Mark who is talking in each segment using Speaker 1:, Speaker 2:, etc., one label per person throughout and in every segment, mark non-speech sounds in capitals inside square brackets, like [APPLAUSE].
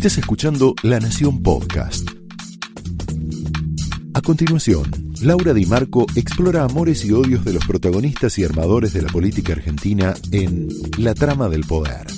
Speaker 1: Estás escuchando La Nación Podcast. A continuación, Laura Di Marco explora amores y odios de los protagonistas y armadores de la política argentina en La Trama del Poder.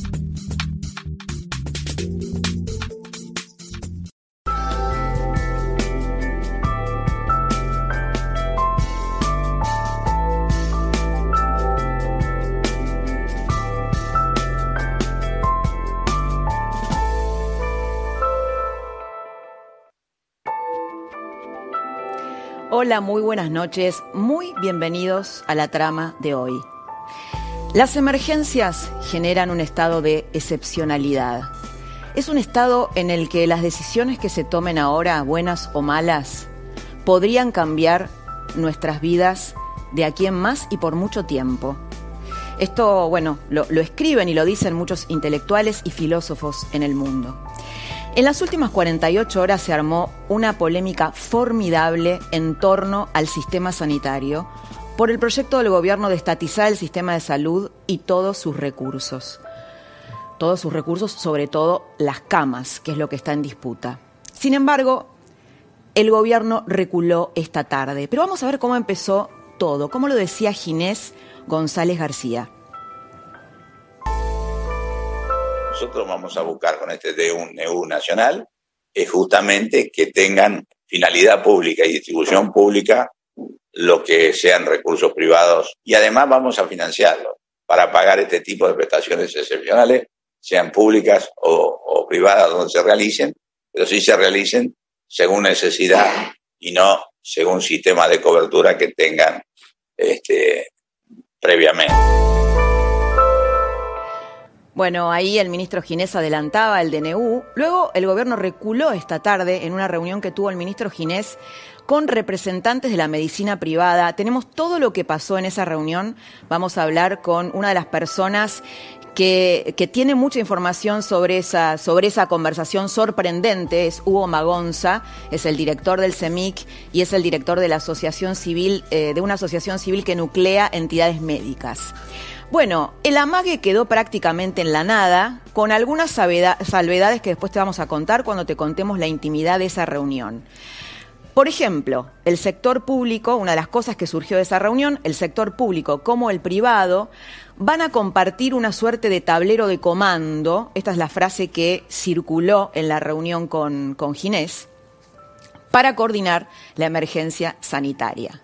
Speaker 2: Hola, muy buenas noches, muy bienvenidos a la trama de hoy. Las emergencias generan un estado de excepcionalidad. Es un estado en el que las decisiones que se tomen ahora, buenas o malas, podrían cambiar nuestras vidas de aquí en más y por mucho tiempo. Esto, bueno, lo, lo escriben y lo dicen muchos intelectuales y filósofos en el mundo. En las últimas 48 horas se armó una polémica formidable en torno al sistema sanitario por el proyecto del gobierno de estatizar el sistema de salud y todos sus recursos. Todos sus recursos, sobre todo las camas, que es lo que está en disputa. Sin embargo, el gobierno reculó esta tarde. Pero vamos a ver cómo empezó todo, como lo decía Ginés González García.
Speaker 3: Nosotros vamos a buscar con este DNU nacional es justamente que tengan finalidad pública y distribución pública lo que sean recursos privados y además vamos a financiarlo para pagar este tipo de prestaciones excepcionales, sean públicas o, privadas donde se realicen, pero sí se realicen según necesidad y no según sistema de cobertura que tengan este, previamente.
Speaker 2: Bueno, ahí el ministro Ginés adelantaba el DNU. Luego el gobierno reculó esta tarde en una reunión que tuvo el ministro Ginés con representantes de la medicina privada. Tenemos todo lo que pasó en esa reunión. Vamos a hablar con una de las personas que, tiene mucha información sobre esa, sobre esa conversación sorprendente, es Hugo Magonza, es el director del CEMIC y es el director de la asociación civil, eh, de una asociación civil que nuclea entidades médicas. Bueno, el amague quedó prácticamente en la nada, con algunas salvedades que después te vamos a contar cuando te contemos la intimidad de esa reunión. Por ejemplo, el sector público, una de las cosas que surgió de esa reunión, el sector público como el privado, van a compartir una suerte de tablero de comando, esta es la frase que circuló en la reunión con, con Ginés, para coordinar la emergencia sanitaria.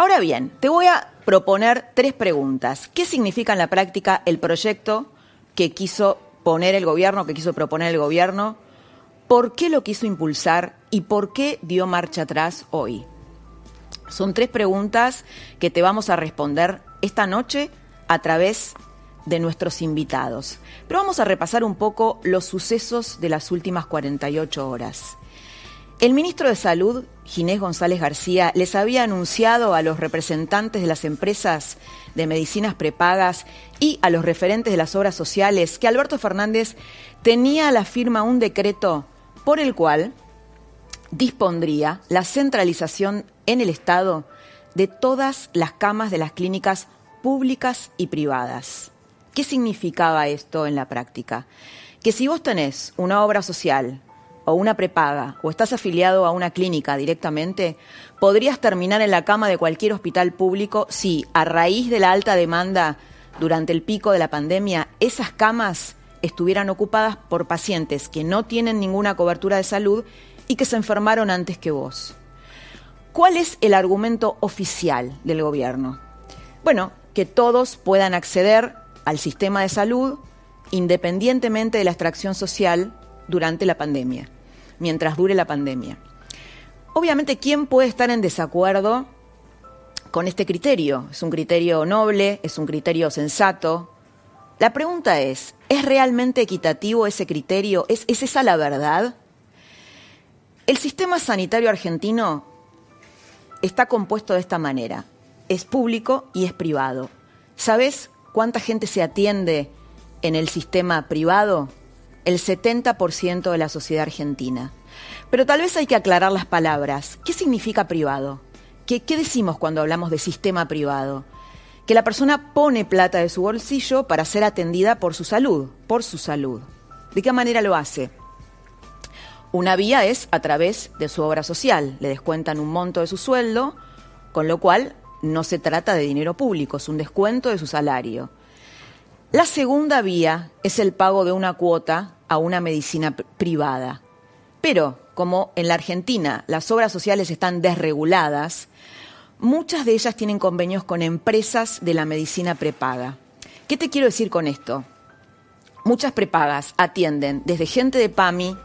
Speaker 2: Ahora bien, te voy a proponer tres preguntas. ¿Qué significa en la práctica el proyecto que quiso poner el gobierno, que quiso proponer el gobierno? ¿Por qué lo quiso impulsar y por qué dio marcha atrás hoy? Son tres preguntas que te vamos a responder esta noche a través de nuestros invitados. Pero vamos a repasar un poco los sucesos de las últimas 48 horas. El ministro de Salud, Ginés González García, les había anunciado a los representantes de las empresas de medicinas prepagas y a los referentes de las obras sociales que Alberto Fernández tenía a la firma un decreto por el cual dispondría la centralización en el Estado de todas las camas de las clínicas públicas y privadas. ¿Qué significaba esto en la práctica? Que si vos tenés una obra social o una prepaga o estás afiliado a una clínica directamente, podrías terminar en la cama de cualquier hospital público si, a raíz de la alta demanda durante el pico de la pandemia, esas camas estuvieran ocupadas por pacientes que no tienen ninguna cobertura de salud y que se enfermaron antes que vos. ¿Cuál es el argumento oficial del gobierno? Bueno, que todos puedan acceder al sistema de salud independientemente de la extracción social durante la pandemia mientras dure la pandemia. Obviamente, ¿quién puede estar en desacuerdo con este criterio? Es un criterio noble, es un criterio sensato. La pregunta es, ¿es realmente equitativo ese criterio? ¿Es, ¿Es, esa la verdad? El sistema sanitario argentino está compuesto de esta manera. Es público y es privado. ¿Sabes cuánta gente se atiende en el sistema privado? El 70% de la sociedad argentina. Pero tal vez hay que aclarar las palabras. ¿Qué significa privado? ¿Qué, ¿Qué, decimos cuando hablamos de sistema privado? Que la persona pone plata de su bolsillo para ser atendida por su salud, por su salud. ¿De qué manera lo hace? Una vía es a través de su obra social. Le descuentan un monto de su sueldo, con lo cual no se trata de dinero público, es un descuento de su salario. La segunda vía es el pago de una cuota a una medicina privada. Pero, como en la Argentina las obras sociales están desreguladas, muchas de ellas tienen convenios con empresas de la medicina prepaga. ¿Qué te quiero decir con esto? Muchas prepagas atienden desde gente de PAMI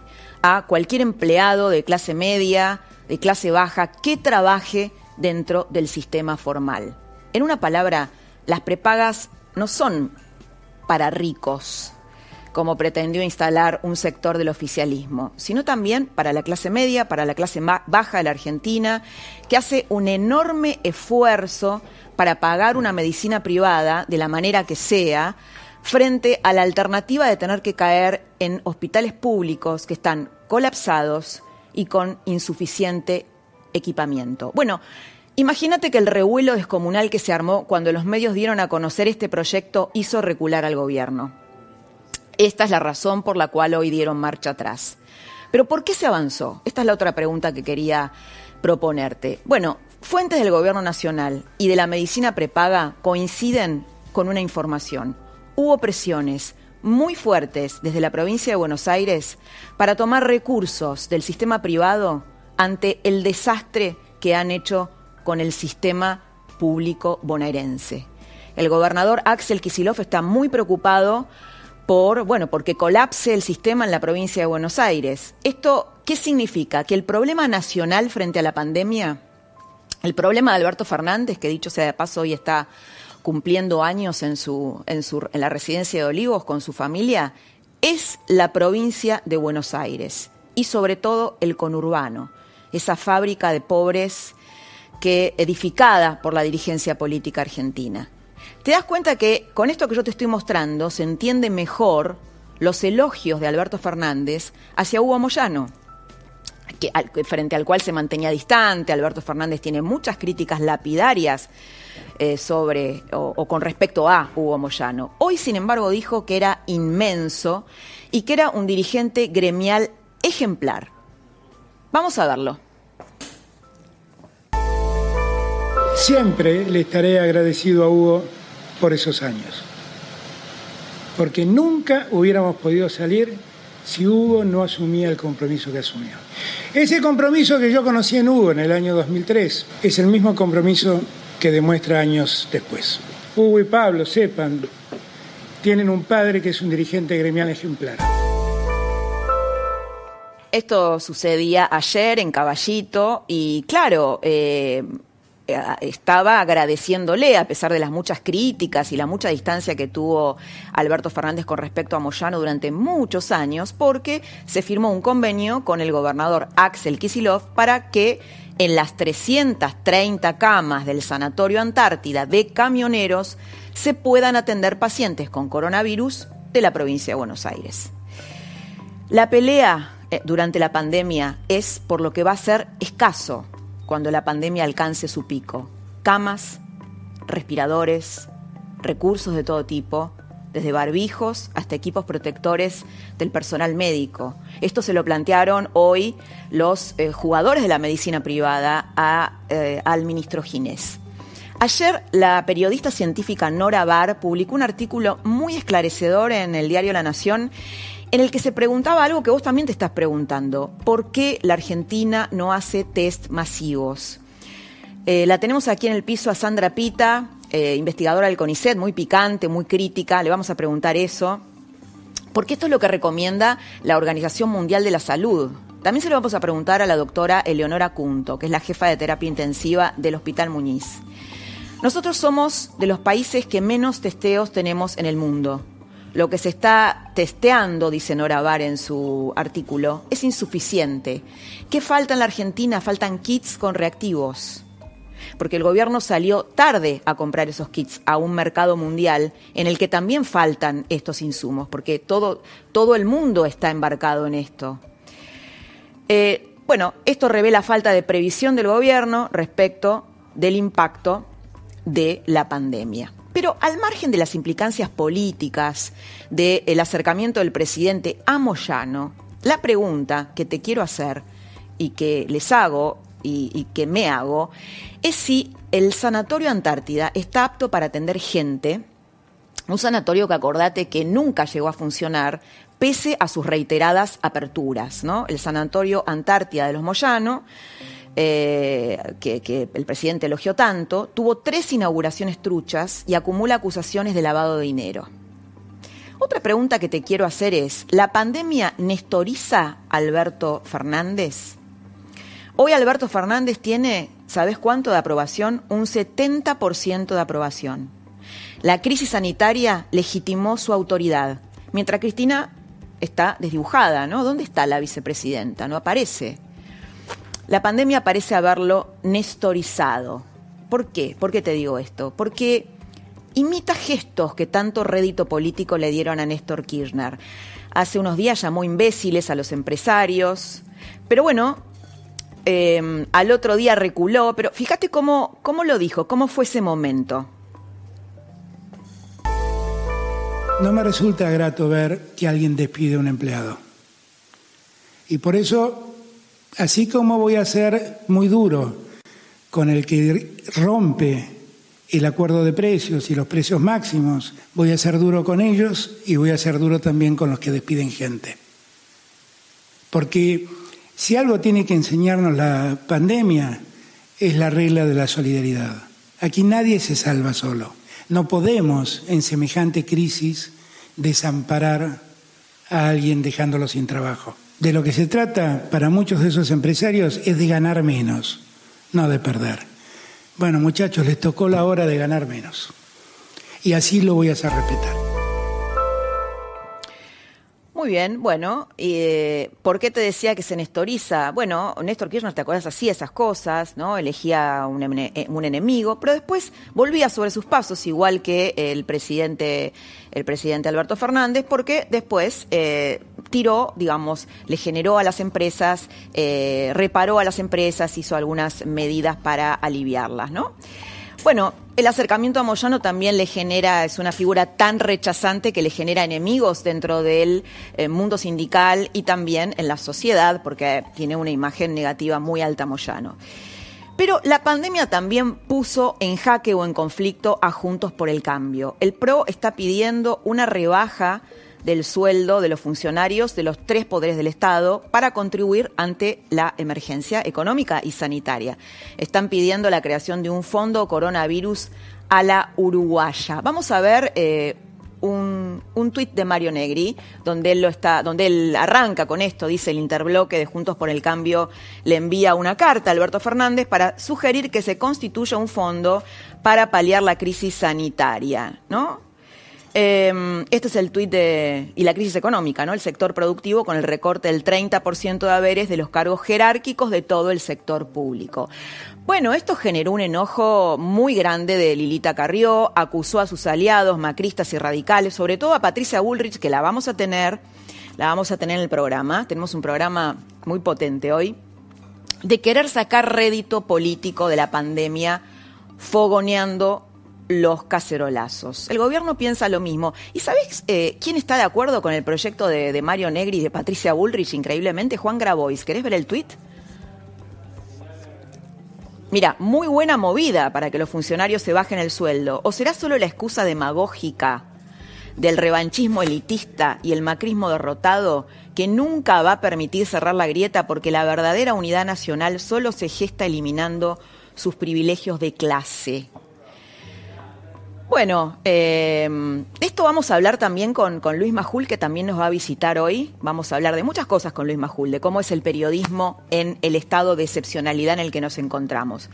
Speaker 2: a cualquier empleado de clase media, de clase baja, que trabaje dentro del sistema formal. En una palabra, las prepagas no son para ricos, como pretendió instalar un sector del oficialismo, sino también para la clase media, para la clase baja de la Argentina, que hace un enorme esfuerzo para pagar una medicina privada de la manera que sea, frente a la alternativa de tener que caer en hospitales públicos que están colapsados y con insuficiente equipamiento. Bueno, imagínate que el revuelo descomunal que se armó cuando los medios dieron a conocer este proyecto hizo recular al gobierno. Esta es la razón por la cual hoy dieron marcha atrás. Pero ¿por qué se avanzó? Esta es la otra pregunta que quería proponerte. Bueno, fuentes del Gobierno Nacional y de la medicina prepaga coinciden con una información hubo presiones muy fuertes desde la provincia de Buenos Aires para tomar recursos del sistema privado ante el desastre que han hecho con el sistema público bonaerense. El gobernador Axel Kisilov está muy preocupado por, bueno, porque colapse el sistema en la provincia de Buenos Aires. ¿Esto qué significa? Que el problema nacional frente a la pandemia, el problema de Alberto Fernández, que dicho sea de paso hoy está cumpliendo años en, su, en, su, en la residencia de Olivos con su familia, es la provincia de Buenos Aires y sobre todo el conurbano, esa fábrica de pobres que edificada por la dirigencia política argentina. Te das cuenta que con esto que yo te estoy mostrando se entiende mejor los elogios de Alberto Fernández hacia Hugo Moyano, frente al cual se mantenía distante. Alberto Fernández tiene muchas críticas lapidarias eh, sobre o, con respecto a Hugo Moyano. Hoy, sin embargo, dijo que era inmenso y que era un dirigente gremial ejemplar. Vamos a verlo.
Speaker 4: Siempre le estaré agradecido a Hugo por esos años, porque nunca hubiéramos podido salir si Hugo no asumía el compromiso que asumió. Ese compromiso que yo conocí en Hugo en el año 2003 es el mismo compromiso que demuestra años después. Hugo y Pablo, sepan, tienen un padre que es un dirigente gremial ejemplar.
Speaker 2: Esto sucedía ayer en Caballito y claro, eh, estaba agradeciéndole, a pesar de las muchas críticas y la mucha distancia que tuvo Alberto Fernández con respecto a Moyano durante muchos años, porque se firmó un convenio con el gobernador Axel Kisilov para que en las 330 camas del Sanatorio Antártida de camioneros se puedan atender pacientes con coronavirus de la provincia de Buenos Aires. La pelea eh, durante la pandemia es por lo que va a ser escaso cuando la pandemia alcance su pico. Camas, respiradores, recursos de todo tipo, desde barbijos hasta equipos protectores del personal médico. Esto se lo plantearon hoy los eh, jugadores de la medicina privada eh, al ministro Ginés. Ayer la periodista científica Nora Barr publicó un artículo muy esclarecedor en el diario La Nación en el que se preguntaba algo que vos también te estás preguntando. ¿Por qué la Argentina no hace test masivos? Eh, la tenemos aquí en el piso a Sandra Pita, eh, investigadora del CONICET, muy picante, muy crítica. Le vamos a preguntar eso. Porque esto es lo que recomienda la Organización Mundial de la Salud. También se lo vamos a preguntar a la doctora Eleonora Cunto, que es la jefa de terapia intensiva del Hospital Muñiz. Nosotros somos de los países que menos testeos tenemos en el mundo. Lo que se está testeando, dice Nora Bar en su artículo, es insuficiente. ¿Qué falta en la Argentina? Faltan kits con reactivos. Porque el gobierno salió tarde a comprar esos kits a un mercado mundial en el que también faltan estos insumos, porque todo, todo el mundo está embarcado en esto. Eh, bueno, esto revela falta de previsión del gobierno respecto del impacto de la pandemia. Pero al margen de las implicancias políticas del acercamiento del presidente a Moyano, La pregunta que te quiero hacer y que les hago y, y que me hago es si el Sanatorio Antártida está apto para atender gente, un sanatorio que acordate que nunca llegó a funcionar pese a sus reiteradas aperturas, ¿no? El Sanatorio Antártida de los Moyano, eh, que, el presidente elogió tanto, tuvo tres inauguraciones truchas y acumula acusaciones de lavado de dinero. Otra pregunta que te quiero hacer es, ¿la pandemia nestoriza Alberto Fernández? Hoy Alberto Fernández tiene, ¿sabes cuánto de aprobación? Un 70% de aprobación. La crisis sanitaria legitimó su autoridad, mientras Cristina está desdibujada, ¿no? ¿Dónde está la vicepresidenta? No aparece. La pandemia parece haberlo nestorizado. ¿Por qué? ¿Por qué te digo esto? Porque imita gestos que tanto rédito político le dieron a Néstor Kirchner. Hace unos días llamó imbéciles a los empresarios, pero bueno, eh, al otro día reculó, pero fíjate cómo, cómo lo dijo, cómo fue ese momento.
Speaker 4: No me resulta grato ver que alguien despide a un empleado. Y por eso, así como voy a ser muy duro con el que rompe el acuerdo de precios y los precios máximos, voy a ser duro con ellos y voy a ser duro también con los que despiden gente. Porque si algo tiene que enseñarnos la pandemia es la regla de la solidaridad. Aquí nadie se salva solo. No podemos en semejante crisis desamparar a alguien dejándolo sin trabajo. De lo que se trata para muchos de esos empresarios es de ganar menos, no de perder. Bueno, muchachos, les tocó la hora de ganar menos. Y así lo voy a hacer respetar.
Speaker 2: Muy bien, bueno, eh, ¿por qué te decía que se nestoriza? Bueno, Néstor Kirchner, ¿te acuerdas? Hacía esas cosas, ¿no? Elegía un, un, enemigo, pero después volvía sobre sus pasos, igual que el presidente, el presidente Alberto Fernández, porque después eh, tiró, digamos, le generó a las empresas, eh, reparó a las empresas, hizo algunas medidas para aliviarlas, ¿no? Bueno, el acercamiento a Moyano también le genera, es una figura tan rechazante que le genera enemigos dentro del eh, mundo sindical y también en la sociedad, porque tiene una imagen negativa muy alta Moyano. Pero la pandemia también puso en jaque o en conflicto a Juntos por el Cambio. El PRO está pidiendo una rebaja del sueldo de los funcionarios de los tres poderes del Estado para contribuir ante la emergencia económica y sanitaria. Están pidiendo la creación de un fondo coronavirus a la uruguaya. Vamos a ver eh, un, un tuit de Mario Negri, donde él lo está, donde él arranca con esto, dice el interbloque de Juntos por el Cambio, le envía una carta a Alberto Fernández para sugerir que se constituya un fondo para paliar la crisis sanitaria, ¿no? Eh, este es el tuit de, y la crisis económica, ¿no? El sector productivo con el recorte del 30% de haberes de los cargos jerárquicos de todo el sector público. Bueno, esto generó un enojo muy grande de Lilita Carrió, acusó a sus aliados macristas y radicales, sobre todo a Patricia Bullrich, que la vamos a tener, la vamos a tener en el programa. Tenemos un programa muy potente hoy, de querer sacar rédito político de la pandemia, fogoneando los cacerolazos. El gobierno piensa lo mismo. ¿Y sabes eh, quién está de acuerdo con el proyecto de, de, Mario Negri y de Patricia Bullrich? Increíblemente, Juan Grabois. ¿Querés ver el tuit? Mira, muy buena movida para que los funcionarios se bajen el sueldo. ¿O será solo la excusa demagógica del revanchismo elitista y el macrismo derrotado que nunca va a permitir cerrar la grieta porque la verdadera unidad nacional solo se gesta eliminando sus privilegios de clase? Bueno, eh, esto vamos a hablar también con, con, Luis Majul, que también nos va a visitar hoy. Vamos a hablar de muchas cosas con Luis Majul, de cómo es el periodismo en el estado de excepcionalidad en el que nos encontramos.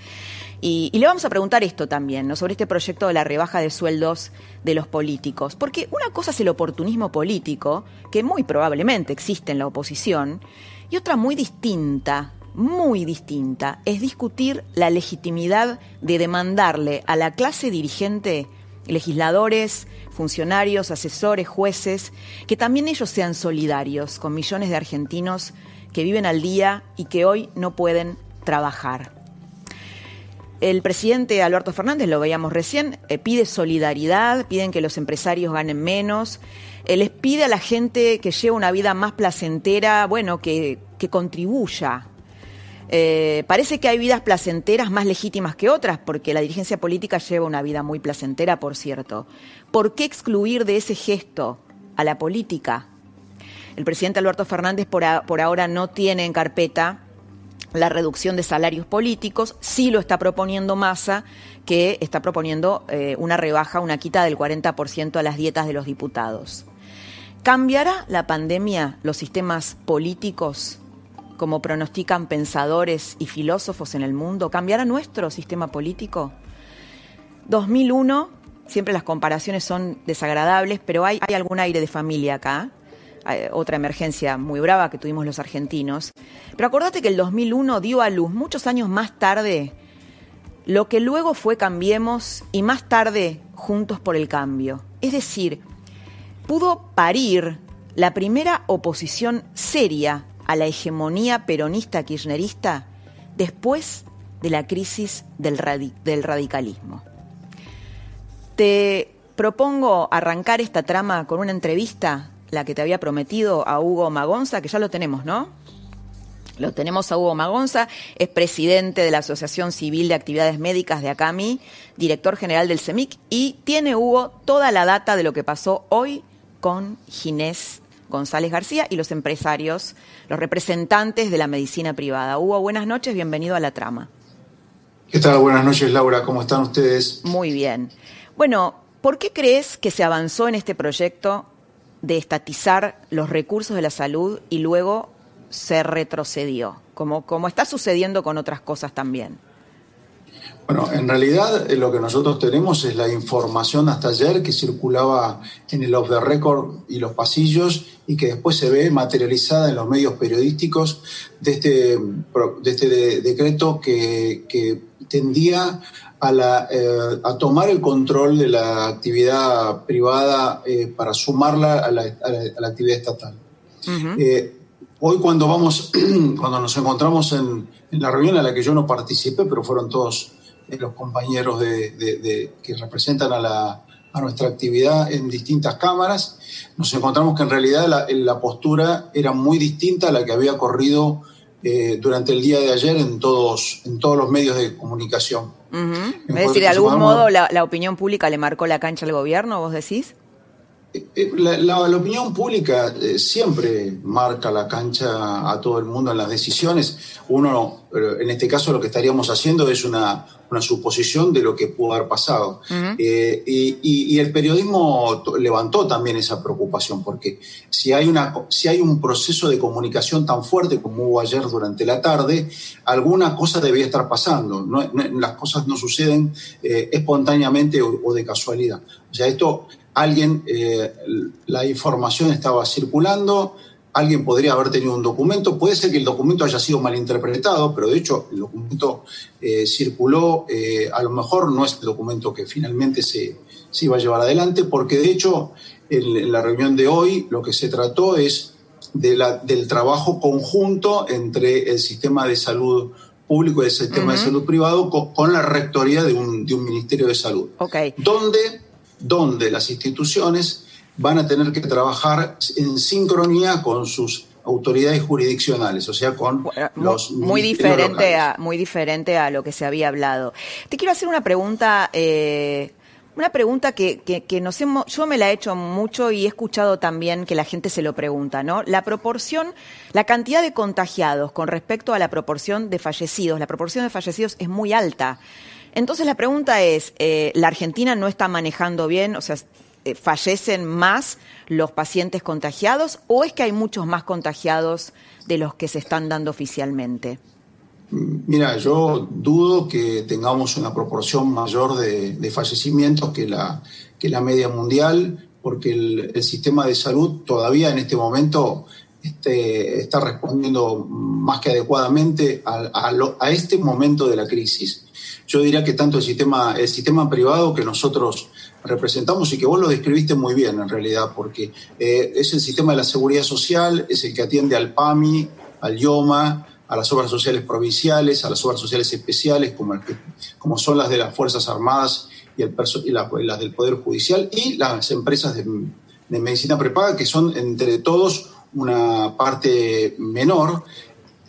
Speaker 2: Y, y le vamos a preguntar esto también, ¿no? sobre este proyecto de la rebaja de sueldos de los políticos. Porque una cosa es el oportunismo político, que muy probablemente existe en la oposición, y otra muy distinta, muy distinta, es discutir la legitimidad de demandarle a la clase dirigente legisladores, funcionarios, asesores, jueces, que también ellos sean solidarios con millones de argentinos que viven al día y que hoy no pueden trabajar. El presidente Alberto Fernández, lo veíamos recién, eh, pide solidaridad, piden que los empresarios ganen menos, eh, les pide a la gente que lleve una vida más placentera, bueno, que, que contribuya. Eh, parece que hay vidas placenteras más legítimas que otras, porque la dirigencia política lleva una vida muy placentera, por cierto. ¿Por qué excluir de ese gesto a la política? El presidente Alberto Fernández por, por ahora no tiene en carpeta la reducción de salarios políticos, sí lo está proponiendo Massa, que está proponiendo eh, una rebaja, una quita del 40% a las dietas de los diputados. ¿Cambiará la pandemia los sistemas políticos, como pronostican pensadores y filósofos en el mundo? ¿Cambiará nuestro sistema político? 2001, siempre las comparaciones son desagradables, pero hay, algún aire de familia acá. Otra emergencia muy brava que tuvimos los argentinos. Pero acordate que el 2001 dio a luz muchos años más tarde lo que luego fue Cambiemos y más tarde Juntos por el Cambio. Es decir, pudo parir la primera oposición seria a la hegemonía peronista kirchnerista después de la crisis del, radicalismo. Te propongo arrancar esta trama con una entrevista la que te había prometido a Hugo Magonza, que ya lo tenemos, ¿no? Lo tenemos a Hugo Magonza, es presidente de la Asociación Civil de Actividades Médicas de ACAMI, director general del CEMIC, y tiene Hugo toda la data de lo que pasó hoy con Ginés González García y los empresarios, los representantes de la medicina privada. Hugo, buenas noches, bienvenido a la trama.
Speaker 5: ¿Qué tal? Buenas noches, Laura, ¿cómo están ustedes?
Speaker 2: Muy bien. Bueno, ¿por qué crees que se avanzó en este proyecto de estatizar los recursos de la salud y luego se retrocedió, como, como está sucediendo con otras cosas también.
Speaker 5: Bueno, en realidad eh, lo que nosotros tenemos es la información hasta ayer que circulaba en el off the record y los pasillos y que después se ve materializada en los medios periodísticos de este, de este decreto que, que tendía a, la, eh, a, tomar el control de la actividad privada eh, para sumarla a la, a la, actividad estatal. Eh, hoy cuando vamos, [CLEARS THROAT] cuando nos encontramos en, en, la reunión a la que yo no participé, pero fueron todos los compañeros de, de, que representan a, la, a nuestra actividad en distintas cámaras, nos encontramos que en realidad la, la postura era muy distinta a la que había corrido durante el día de ayer en todos, en todos los medios de comunicación.
Speaker 2: Es decir, de algún modo la, la, opinión pública le marcó la cancha al gobierno, vos decís?
Speaker 5: Eh, eh, la, la, la opinión pública eh, siempre marca la cancha a todo el mundo en las decisiones. Uno, en este caso, lo que estaríamos haciendo es una, una suposición de lo que pudo haber pasado. Uh -huh. eh, y, y, el periodismo levantó también esa preocupación, porque si hay, una, si hay un proceso de comunicación tan fuerte como hubo ayer durante la tarde, alguna cosa debía estar pasando. No, no, las cosas no suceden eh, espontáneamente o, o, de casualidad. O sea, esto, alguien, eh, la información estaba circulando, alguien podría haber tenido un documento, puede ser que el documento haya sido malinterpretado, pero de hecho el documento eh, circuló, eh, a lo mejor no es el documento que finalmente se, se iba a llevar adelante, porque de hecho en, en, la reunión de hoy lo que se trató es de la, del trabajo conjunto entre el sistema de salud público y el sistema uh -huh. de salud privado con, con la rectoría de un, de un, ministerio de salud,
Speaker 2: okay.
Speaker 5: donde, donde las instituciones van a tener que trabajar en sincronía con sus autoridades jurisdiccionales, o sea, con
Speaker 2: bueno,
Speaker 5: los
Speaker 2: muy diferente a muy diferente a lo que se había hablado. Te quiero hacer una pregunta, eh, una pregunta que, que, que nos hemos, yo me la he hecho mucho y he escuchado también que la gente se lo pregunta, ¿no? La proporción, la cantidad de contagiados con respecto a la proporción de fallecidos, la proporción de fallecidos es muy alta. Entonces la pregunta es, eh, ¿la Argentina no está manejando bien? O sea, eh, fallecen más los pacientes contagiados o es que hay muchos más contagiados de los que se están dando oficialmente?
Speaker 5: Mira, yo dudo que tengamos una proporción mayor de, fallecimientos que la, que la media mundial, porque el, sistema de salud todavía en este momento este, está respondiendo más que adecuadamente a, a, este momento de la crisis. Yo diría que tanto el sistema, el sistema privado que nosotros representamos y que vos lo describiste muy bien en realidad, porque eh, es el sistema de la seguridad social, es el que atiende al PAMI, al IOMA, a las obras sociales provinciales, a las obras sociales especiales, como, el que, como son las de las Fuerzas Armadas y, el las del Poder Judicial, y las empresas de, de medicina prepaga, que son entre todos una parte menor,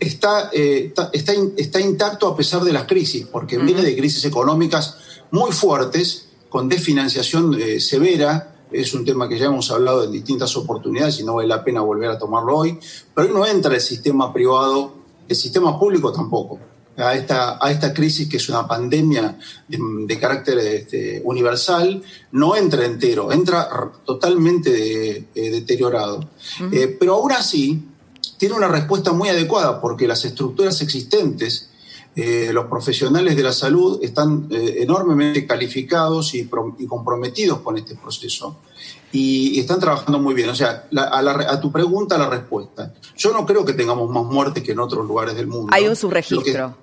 Speaker 5: está, eh, está, está, intacto a pesar de las crisis, porque viene de crisis económicas muy fuertes, con desfinanciación eh, severa, es un tema que ya hemos hablado en distintas oportunidades y no vale la pena volver a tomarlo hoy, pero hoy no entra el sistema privado, el sistema público tampoco. A esta, a esta crisis que es una pandemia de, carácter este, universal, no entra entero, entra totalmente eh, deteriorado. pero aún así, tiene una respuesta muy adecuada porque las estructuras existentes, eh, los profesionales de la salud están eh, enormemente calificados y, comprometidos con este proceso y, están trabajando muy bien. O sea, a, tu pregunta, la respuesta. Yo no creo que tengamos más muertes que en otros lugares del mundo.
Speaker 2: Hay un subregistro.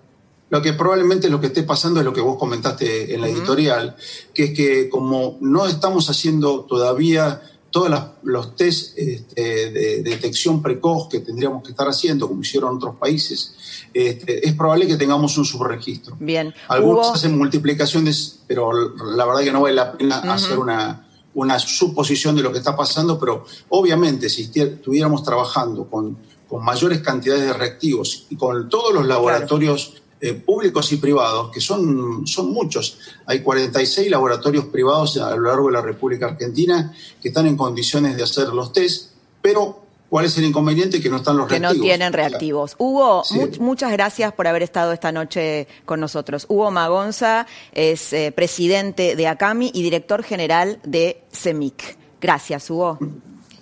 Speaker 5: Lo que, probablemente lo que esté pasando es lo que vos comentaste en la editorial, que es que como no estamos haciendo todavía todos los test este, de detección precoz que tendríamos que estar haciendo, como hicieron otros países, este, es probable que tengamos un subregistro.
Speaker 2: Bien.
Speaker 5: Algunos hacen multiplicaciones, pero la verdad que no vale la pena hacer una, una suposición de lo que está pasando, pero obviamente si estuviéramos trabajando con, con mayores cantidades de reactivos y con todos los laboratorios eh, públicos y privados, que son, son muchos. Hay 46 laboratorios privados a lo largo de la República Argentina que están en condiciones de hacer los test, pero ¿Cuál es el inconveniente? Que no están los reactivos.
Speaker 2: Que no tienen reactivos. Hugo, muchas gracias por haber estado esta noche con nosotros. Hugo Magonza es eh, presidente de ACAMI y director general de CEMIC. Gracias, Hugo.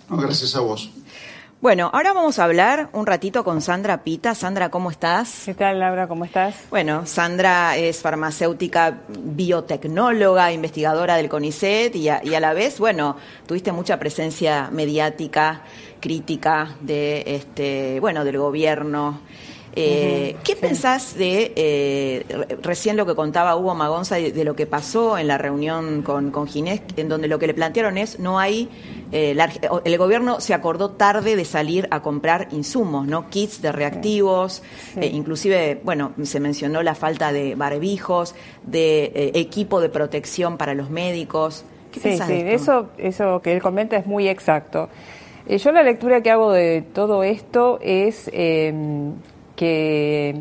Speaker 5: gracias a vos.
Speaker 2: Bueno, ahora vamos a hablar un ratito con Sandra Pita. Sandra, ¿cómo estás?
Speaker 6: ¿Qué tal, Laura? ¿Cómo estás?
Speaker 2: Bueno, Sandra es farmacéutica, biotecnóloga, investigadora del CONICET y a, y a la vez, bueno, tuviste mucha presencia mediática, crítica de, este, bueno, del gobierno. Eh, ¿Qué pensás de eh, recién lo que contaba Hugo Magonza de, lo que pasó en la reunión con, con, Ginés, en donde lo que le plantearon es no hay eh, el gobierno se acordó tarde de salir a comprar insumos, no kits de reactivos, inclusive bueno se mencionó la falta de barbijos, de equipo de protección para los médicos.
Speaker 6: ¿Qué sí, sí, eso eso que él comenta es muy exacto. yo la lectura que hago de todo esto es que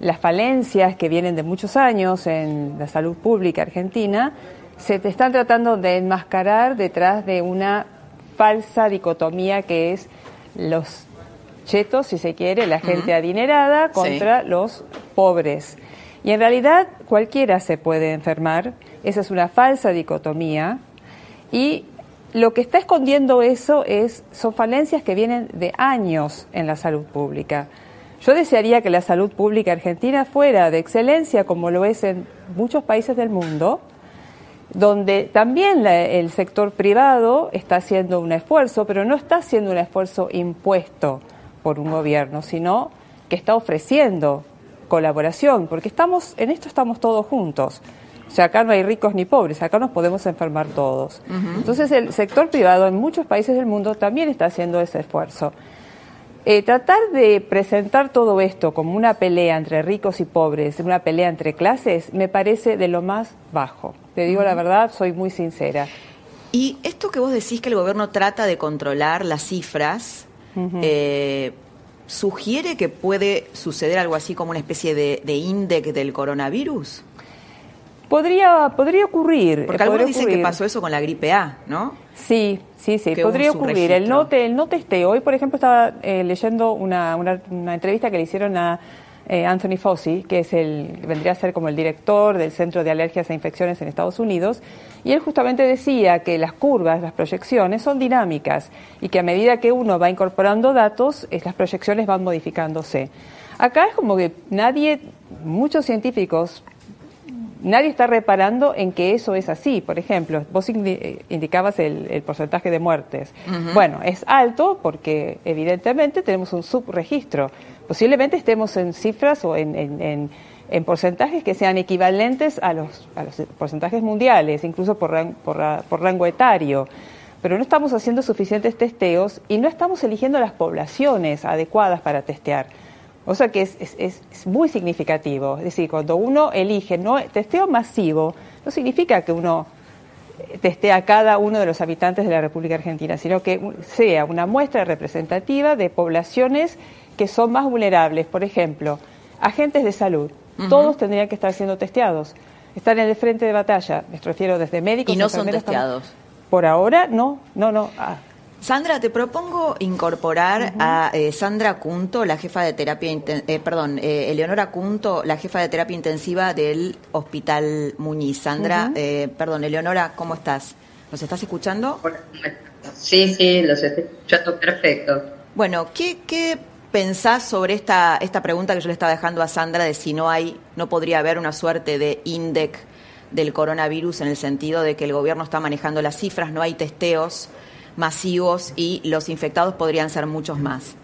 Speaker 6: las falencias que vienen de muchos años en la salud pública argentina se te están tratando de enmascarar detrás de una falsa dicotomía que es los chetos, si se quiere, la gente adinerada contra los pobres. Y en realidad cualquiera se puede enfermar, esa es una falsa dicotomía y lo que está escondiendo eso es son falencias que vienen de años en la salud pública. Yo desearía que la salud pública argentina fuera de excelencia como lo es en muchos países del mundo, donde también el sector privado está haciendo un esfuerzo, pero no está haciendo un esfuerzo impuesto por un gobierno, sino que está ofreciendo colaboración, porque estamos en esto estamos todos juntos. O sea, acá no hay ricos ni pobres, acá nos podemos enfermar todos. Entonces el sector privado en muchos países del mundo también está haciendo ese esfuerzo. Eh, tratar de presentar todo esto como una pelea entre ricos y pobres, una pelea entre clases, me parece de lo más bajo. Te digo la verdad, soy muy sincera.
Speaker 2: Y esto que vos decís que el gobierno trata de controlar las cifras, eh, ¿sugiere que puede suceder algo así como una especie de, de índice del coronavirus?
Speaker 6: Podría, podría ocurrir.
Speaker 2: Porque algunos dicen que pasó eso con la gripe A, ¿no?
Speaker 6: Sí, sí, sí, podría ocurrir. El no, el no testeo. Hoy, por ejemplo, estaba eh, leyendo una, una, entrevista que le hicieron a eh, Anthony Fauci, que es el, vendría a ser como el director del Centro de Alergias e Infecciones en Estados Unidos, y él justamente decía que las curvas, las proyecciones son dinámicas y que a medida que uno va incorporando datos, las proyecciones van modificándose. Acá es como que nadie, muchos científicos nadie está reparando en que eso es así. Por ejemplo, vos eh, indicabas el, porcentaje de muertes. Bueno, es alto porque evidentemente tenemos un subregistro. Posiblemente estemos en cifras o en, porcentajes que sean equivalentes a los, porcentajes mundiales, incluso por, por rango etario pero no estamos haciendo suficientes testeos y no estamos eligiendo las poblaciones adecuadas para testear. O sea que es, es, muy significativo. Es decir, cuando uno elige no testeo masivo, no significa que uno teste a cada uno de los habitantes de la República Argentina, sino que sea una muestra representativa de poblaciones que son más vulnerables. Por ejemplo, agentes de salud. Todos tendrían que estar siendo testeados. Están en el frente de batalla, me refiero desde médicos.
Speaker 2: Y no son testeados.
Speaker 6: Por ahora, no, no, no. Ah.
Speaker 2: Sandra, te propongo incorporar a eh, Sandra Cunto, la jefa de terapia, eh, perdón, eh, Eleonora Cunto, la jefa de terapia intensiva del Hospital Muñiz. Sandra, perdón, Eleonora, ¿cómo estás? ¿Nos estás escuchando?
Speaker 7: Sí, sí, los estoy escuchando perfecto.
Speaker 2: Bueno, ¿qué, qué pensás sobre esta, esta pregunta que yo le estaba dejando a Sandra de si no hay, no podría haber una suerte de INDEC del coronavirus en el sentido de que el gobierno está manejando las cifras, no hay testeos? Masivos y los infectados podrían ser muchos más.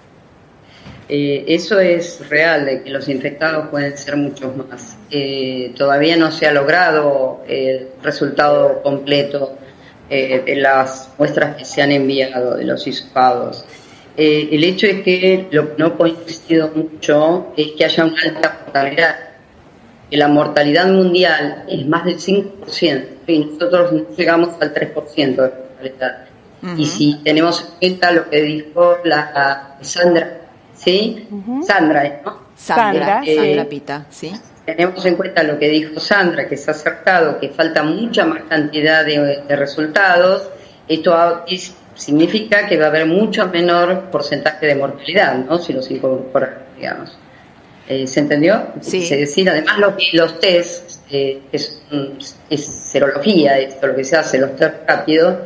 Speaker 7: Eh, eso es real, de que los infectados pueden ser muchos más. Eh, todavía no se ha logrado el resultado completo eh, de las muestras que se han enviado, de los hispados. el hecho es que lo que no ha coincidido mucho es que haya una alta mortalidad. Que la mortalidad mundial es más del 5% y nosotros no llegamos al 3% de mortalidad. Y si tenemos en cuenta lo que dijo la Sandra, ¿sí? Sandra,
Speaker 2: ¿no? Sandra, eh, Sandra Pita, ¿sí?
Speaker 7: Tenemos en cuenta lo que dijo Sandra, que se ha acertado, que falta mucha más cantidad de, resultados. Esto significa que va a haber mucho menor porcentaje de mortalidad, ¿no? Si los incorporamos, digamos. Eh, ¿Se entendió?
Speaker 2: Sí.
Speaker 7: Es decir, además los, los test, eh, es, es, serología, esto lo que se hace, los test rápidos,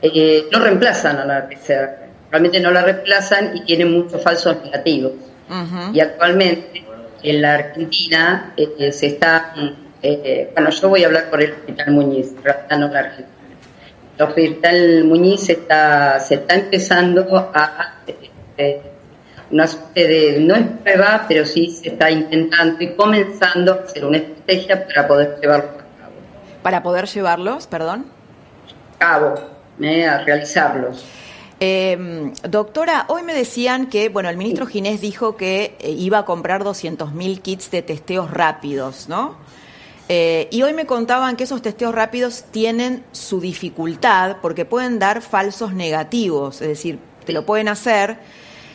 Speaker 7: eh, no reemplazan a la PCR, realmente no la reemplazan y tienen muchos falsos negativos. Y actualmente en la Argentina eh, se está, eh, bueno, yo voy a hablar por el Hospital Muñiz, no la Argentina. El Hospital Muñiz está, se está empezando a una suerte de, no es prueba, pero sí se está intentando y comenzando a hacer una estrategia para poder llevarlos a cabo.
Speaker 2: ¿Para poder llevarlos, perdón?
Speaker 7: Cabo a realizarlos.
Speaker 2: Em, doctora, hoy me decían que, bueno, el ministro Ginés dijo que eh, iba a comprar 200.000 kits de testeos rápidos, ¿no? Eh, y hoy me contaban que esos testeos rápidos tienen su dificultad porque pueden dar falsos negativos, es decir, te lo pueden hacer,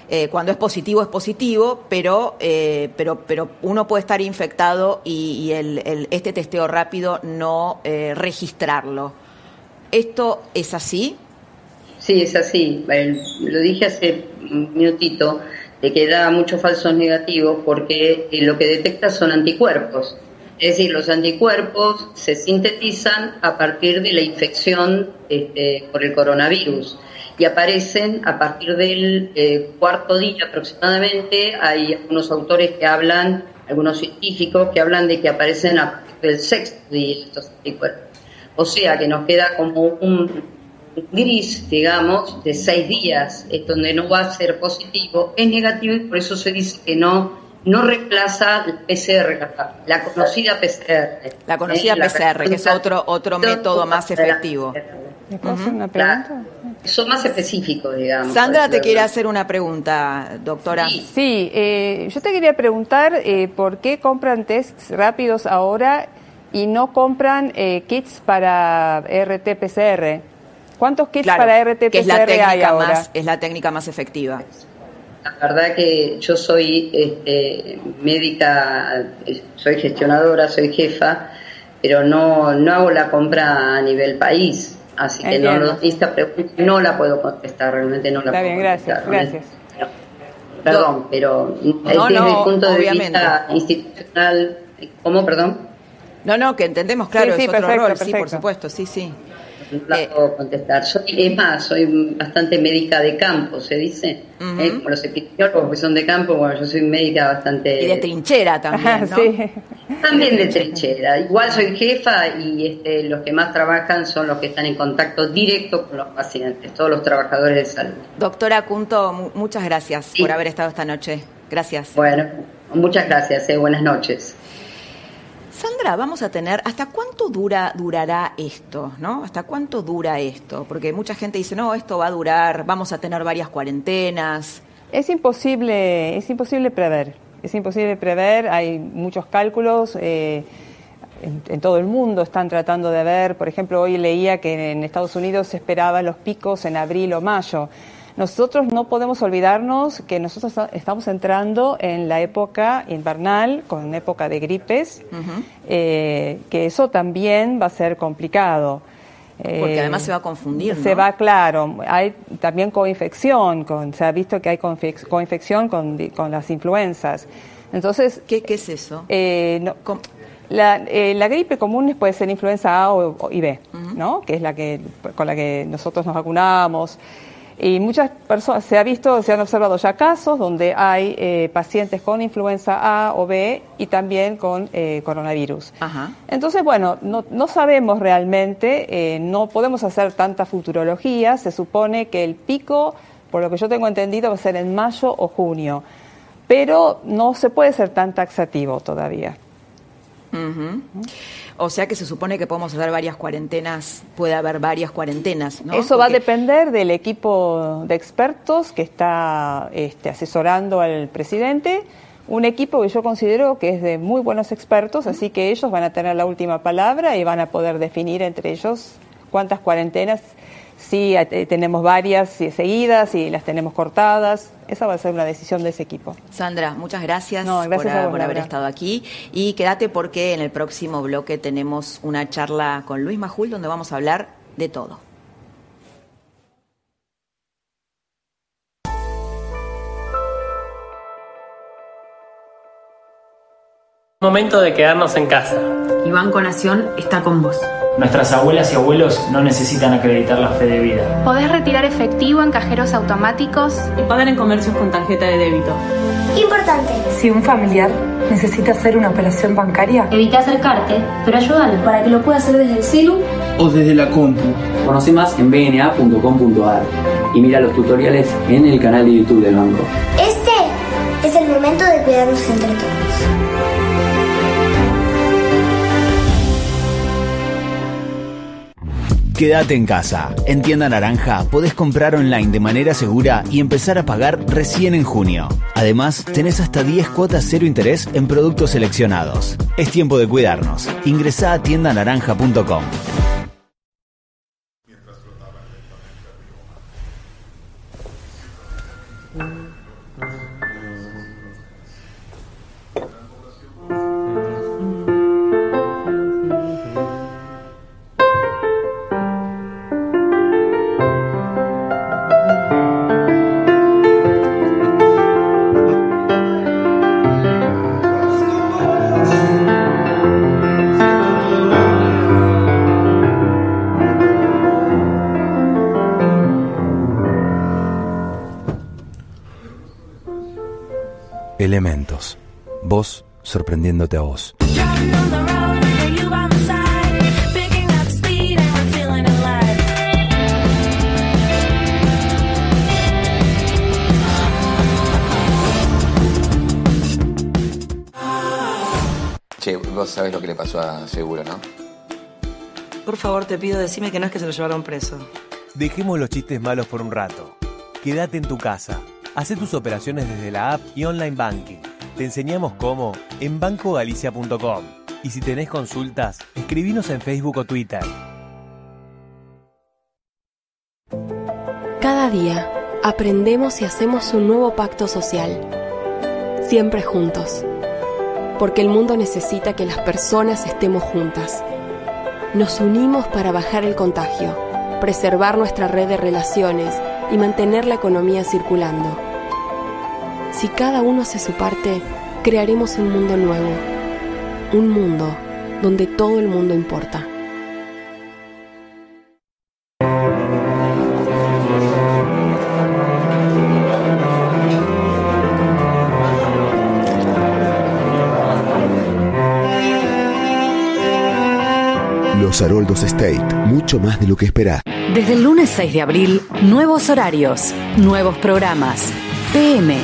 Speaker 2: eh, cuando es positivo es positivo, pero, pero, pero uno puede estar infectado y, el, este testeo rápido no registrarlo. ¿Esto es así?
Speaker 7: Sí, es así. Lo dije hace un minutito, de que da muchos falsos negativos porque eh, lo que detecta son anticuerpos. Es decir, los anticuerpos se sintetizan a partir de la infección este, por el coronavirus y aparecen a partir del eh, cuarto día aproximadamente. Hay algunos autores que hablan, algunos científicos que hablan de que aparecen a partir del sexto día estos anticuerpos. O sea que nos queda como un gris, digamos, de seis días, es donde no va a ser positivo, es negativo y por eso se dice que no no reemplaza el PCR, la conocida PCR.
Speaker 2: La conocida ¿eh? PCR, que es otro otro método más efectivo.
Speaker 6: ¿Me puedo hacer una pregunta?
Speaker 7: Son más específicos, digamos.
Speaker 2: Sandra te quiere hacer una pregunta, doctora.
Speaker 6: Sí, eh, yo te quería preguntar eh, por qué compran tests rápidos ahora y no compran eh, kits para RT-PCR. ¿Cuántos kits para RT-PCR
Speaker 2: es la técnica hay ahora? Más, es la técnica más efectiva.
Speaker 7: La verdad que yo soy este, médica, soy gestionadora, soy jefa, pero no, no hago la compra a nivel país. Así que no, esta pregunta no la puedo contestar, realmente no la
Speaker 6: Está
Speaker 7: puedo
Speaker 6: bien, gracias, gracias.
Speaker 7: Perdón, pero desde el punto de vista institucional, ¿cómo, perdón?
Speaker 2: No, no, que entendemos, claro, es otro rol, sí, por supuesto, sí, sí.
Speaker 7: No la puedo contestar. Soy, es más, soy bastante médica de campo, se dice. ¿eh? Como los epidemiólogos que son de campo, bueno, yo soy médica bastante...
Speaker 2: Y de trinchera también, [LAUGHS] ¿no?
Speaker 7: sí. También de trinchera. Igual soy jefa y este, los que más trabajan son los que están en contacto directo con los pacientes, todos los trabajadores de salud.
Speaker 2: Doctora Cunto, muchas gracias por haber estado esta noche. Gracias.
Speaker 7: Bueno, muchas gracias. Eh. Buenas noches.
Speaker 2: Sandra, vamos a tener, ¿hasta cuánto dura, durará esto? ¿no? ¿Hasta cuánto dura esto? Porque mucha gente dice, no, esto va a durar, vamos a tener varias cuarentenas.
Speaker 6: Es imposible, es imposible prever, es imposible prever, hay muchos cálculos. Eh, en, todo el mundo están tratando de ver, por ejemplo, hoy leía que en Estados Unidos se esperaban los picos en abril o mayo. Nosotros no podemos olvidarnos que nosotros estamos entrando en la época invernal, con época de gripes, eh, que eso también va a ser complicado.
Speaker 2: Porque además se va a confundir.
Speaker 6: Se va, claro. Hay también coinfección, con, se ha visto que hay coinfección con, con las influencias. Entonces,
Speaker 2: ¿qué, qué es eso?
Speaker 6: Eh, no, la, eh, la, gripe común puede ser influenza A o, y B, ¿no? Que es la que con la que nosotros nos vacunamos. Y muchas personas, se ha visto, se han observado ya casos donde hay eh, pacientes con influenza A o B y también con eh, coronavirus. Entonces, bueno, no, no sabemos realmente, eh, no podemos hacer tanta futurología, se supone que el pico, por lo que yo tengo entendido, va a ser en mayo o junio, pero no se puede ser tan taxativo todavía.
Speaker 2: O sea que se supone que podemos hacer varias cuarentenas, puede haber varias cuarentenas, ¿no?
Speaker 6: Eso va a depender del equipo de expertos que está este, asesorando al presidente. Un equipo que yo considero que es de muy buenos expertos, así que ellos van a tener la última palabra y van a poder definir entre ellos cuántas cuarentenas Sí, eh, tenemos varias seguidas y las tenemos cortadas. Esa va a ser una decisión de ese equipo.
Speaker 2: Sandra, muchas gracias, por, haber estado aquí. Y quédate porque en el próximo bloque tenemos una charla con Luis Majul donde vamos a hablar de todo.
Speaker 8: Momento de quedarnos en casa.
Speaker 9: Y Banco Nación está con vos.
Speaker 10: Nuestras abuelas y abuelos no necesitan acreditar la fe de vida.
Speaker 11: Podés retirar efectivo en cajeros automáticos
Speaker 12: y pagar en comercios con tarjeta de débito.
Speaker 13: Importante.
Speaker 14: Si un familiar necesita hacer una operación bancaria,
Speaker 15: evita acercarte, pero ayúdalo para que lo pueda hacer desde el celu
Speaker 16: o desde la compu.
Speaker 17: Conoce más en bna.com.ar y mira los tutoriales en el canal de YouTube del banco.
Speaker 13: Este es el momento de cuidarnos entre todos.
Speaker 18: Quédate en casa. En Tienda Naranja podés comprar online de manera segura y empezar a pagar recién en junio. Además, tenés hasta 10 cuotas cero interés en productos seleccionados. Es tiempo de cuidarnos. Ingresá a tiendanaranja.com.
Speaker 1: Elementos. Vos sorprendiéndote a vos.
Speaker 19: Che, vos sabés lo que le pasó a Seguro, ¿no?
Speaker 12: Por favor, te pido, decime que no es que se lo llevaron preso.
Speaker 20: Dejemos los chistes malos por un rato. Quédate en tu casa. Haz tus operaciones desde la app y online banking. Te enseñamos cómo en bancogalicia.com. Y si tenés consultas, escribinos en Facebook o Twitter.
Speaker 21: Cada día aprendemos y hacemos un nuevo pacto social. Siempre juntos. Porque el mundo necesita que las personas estemos juntas. Nos unimos para bajar el contagio, preservar nuestra red de relaciones y mantener la economía circulando. Si cada uno hace su parte, crearemos un mundo nuevo, un mundo donde todo el mundo importa.
Speaker 1: Los Haroldos State, mucho más de lo que esperás.
Speaker 22: Desde el lunes 6 de abril, nuevos horarios, nuevos programas. PM,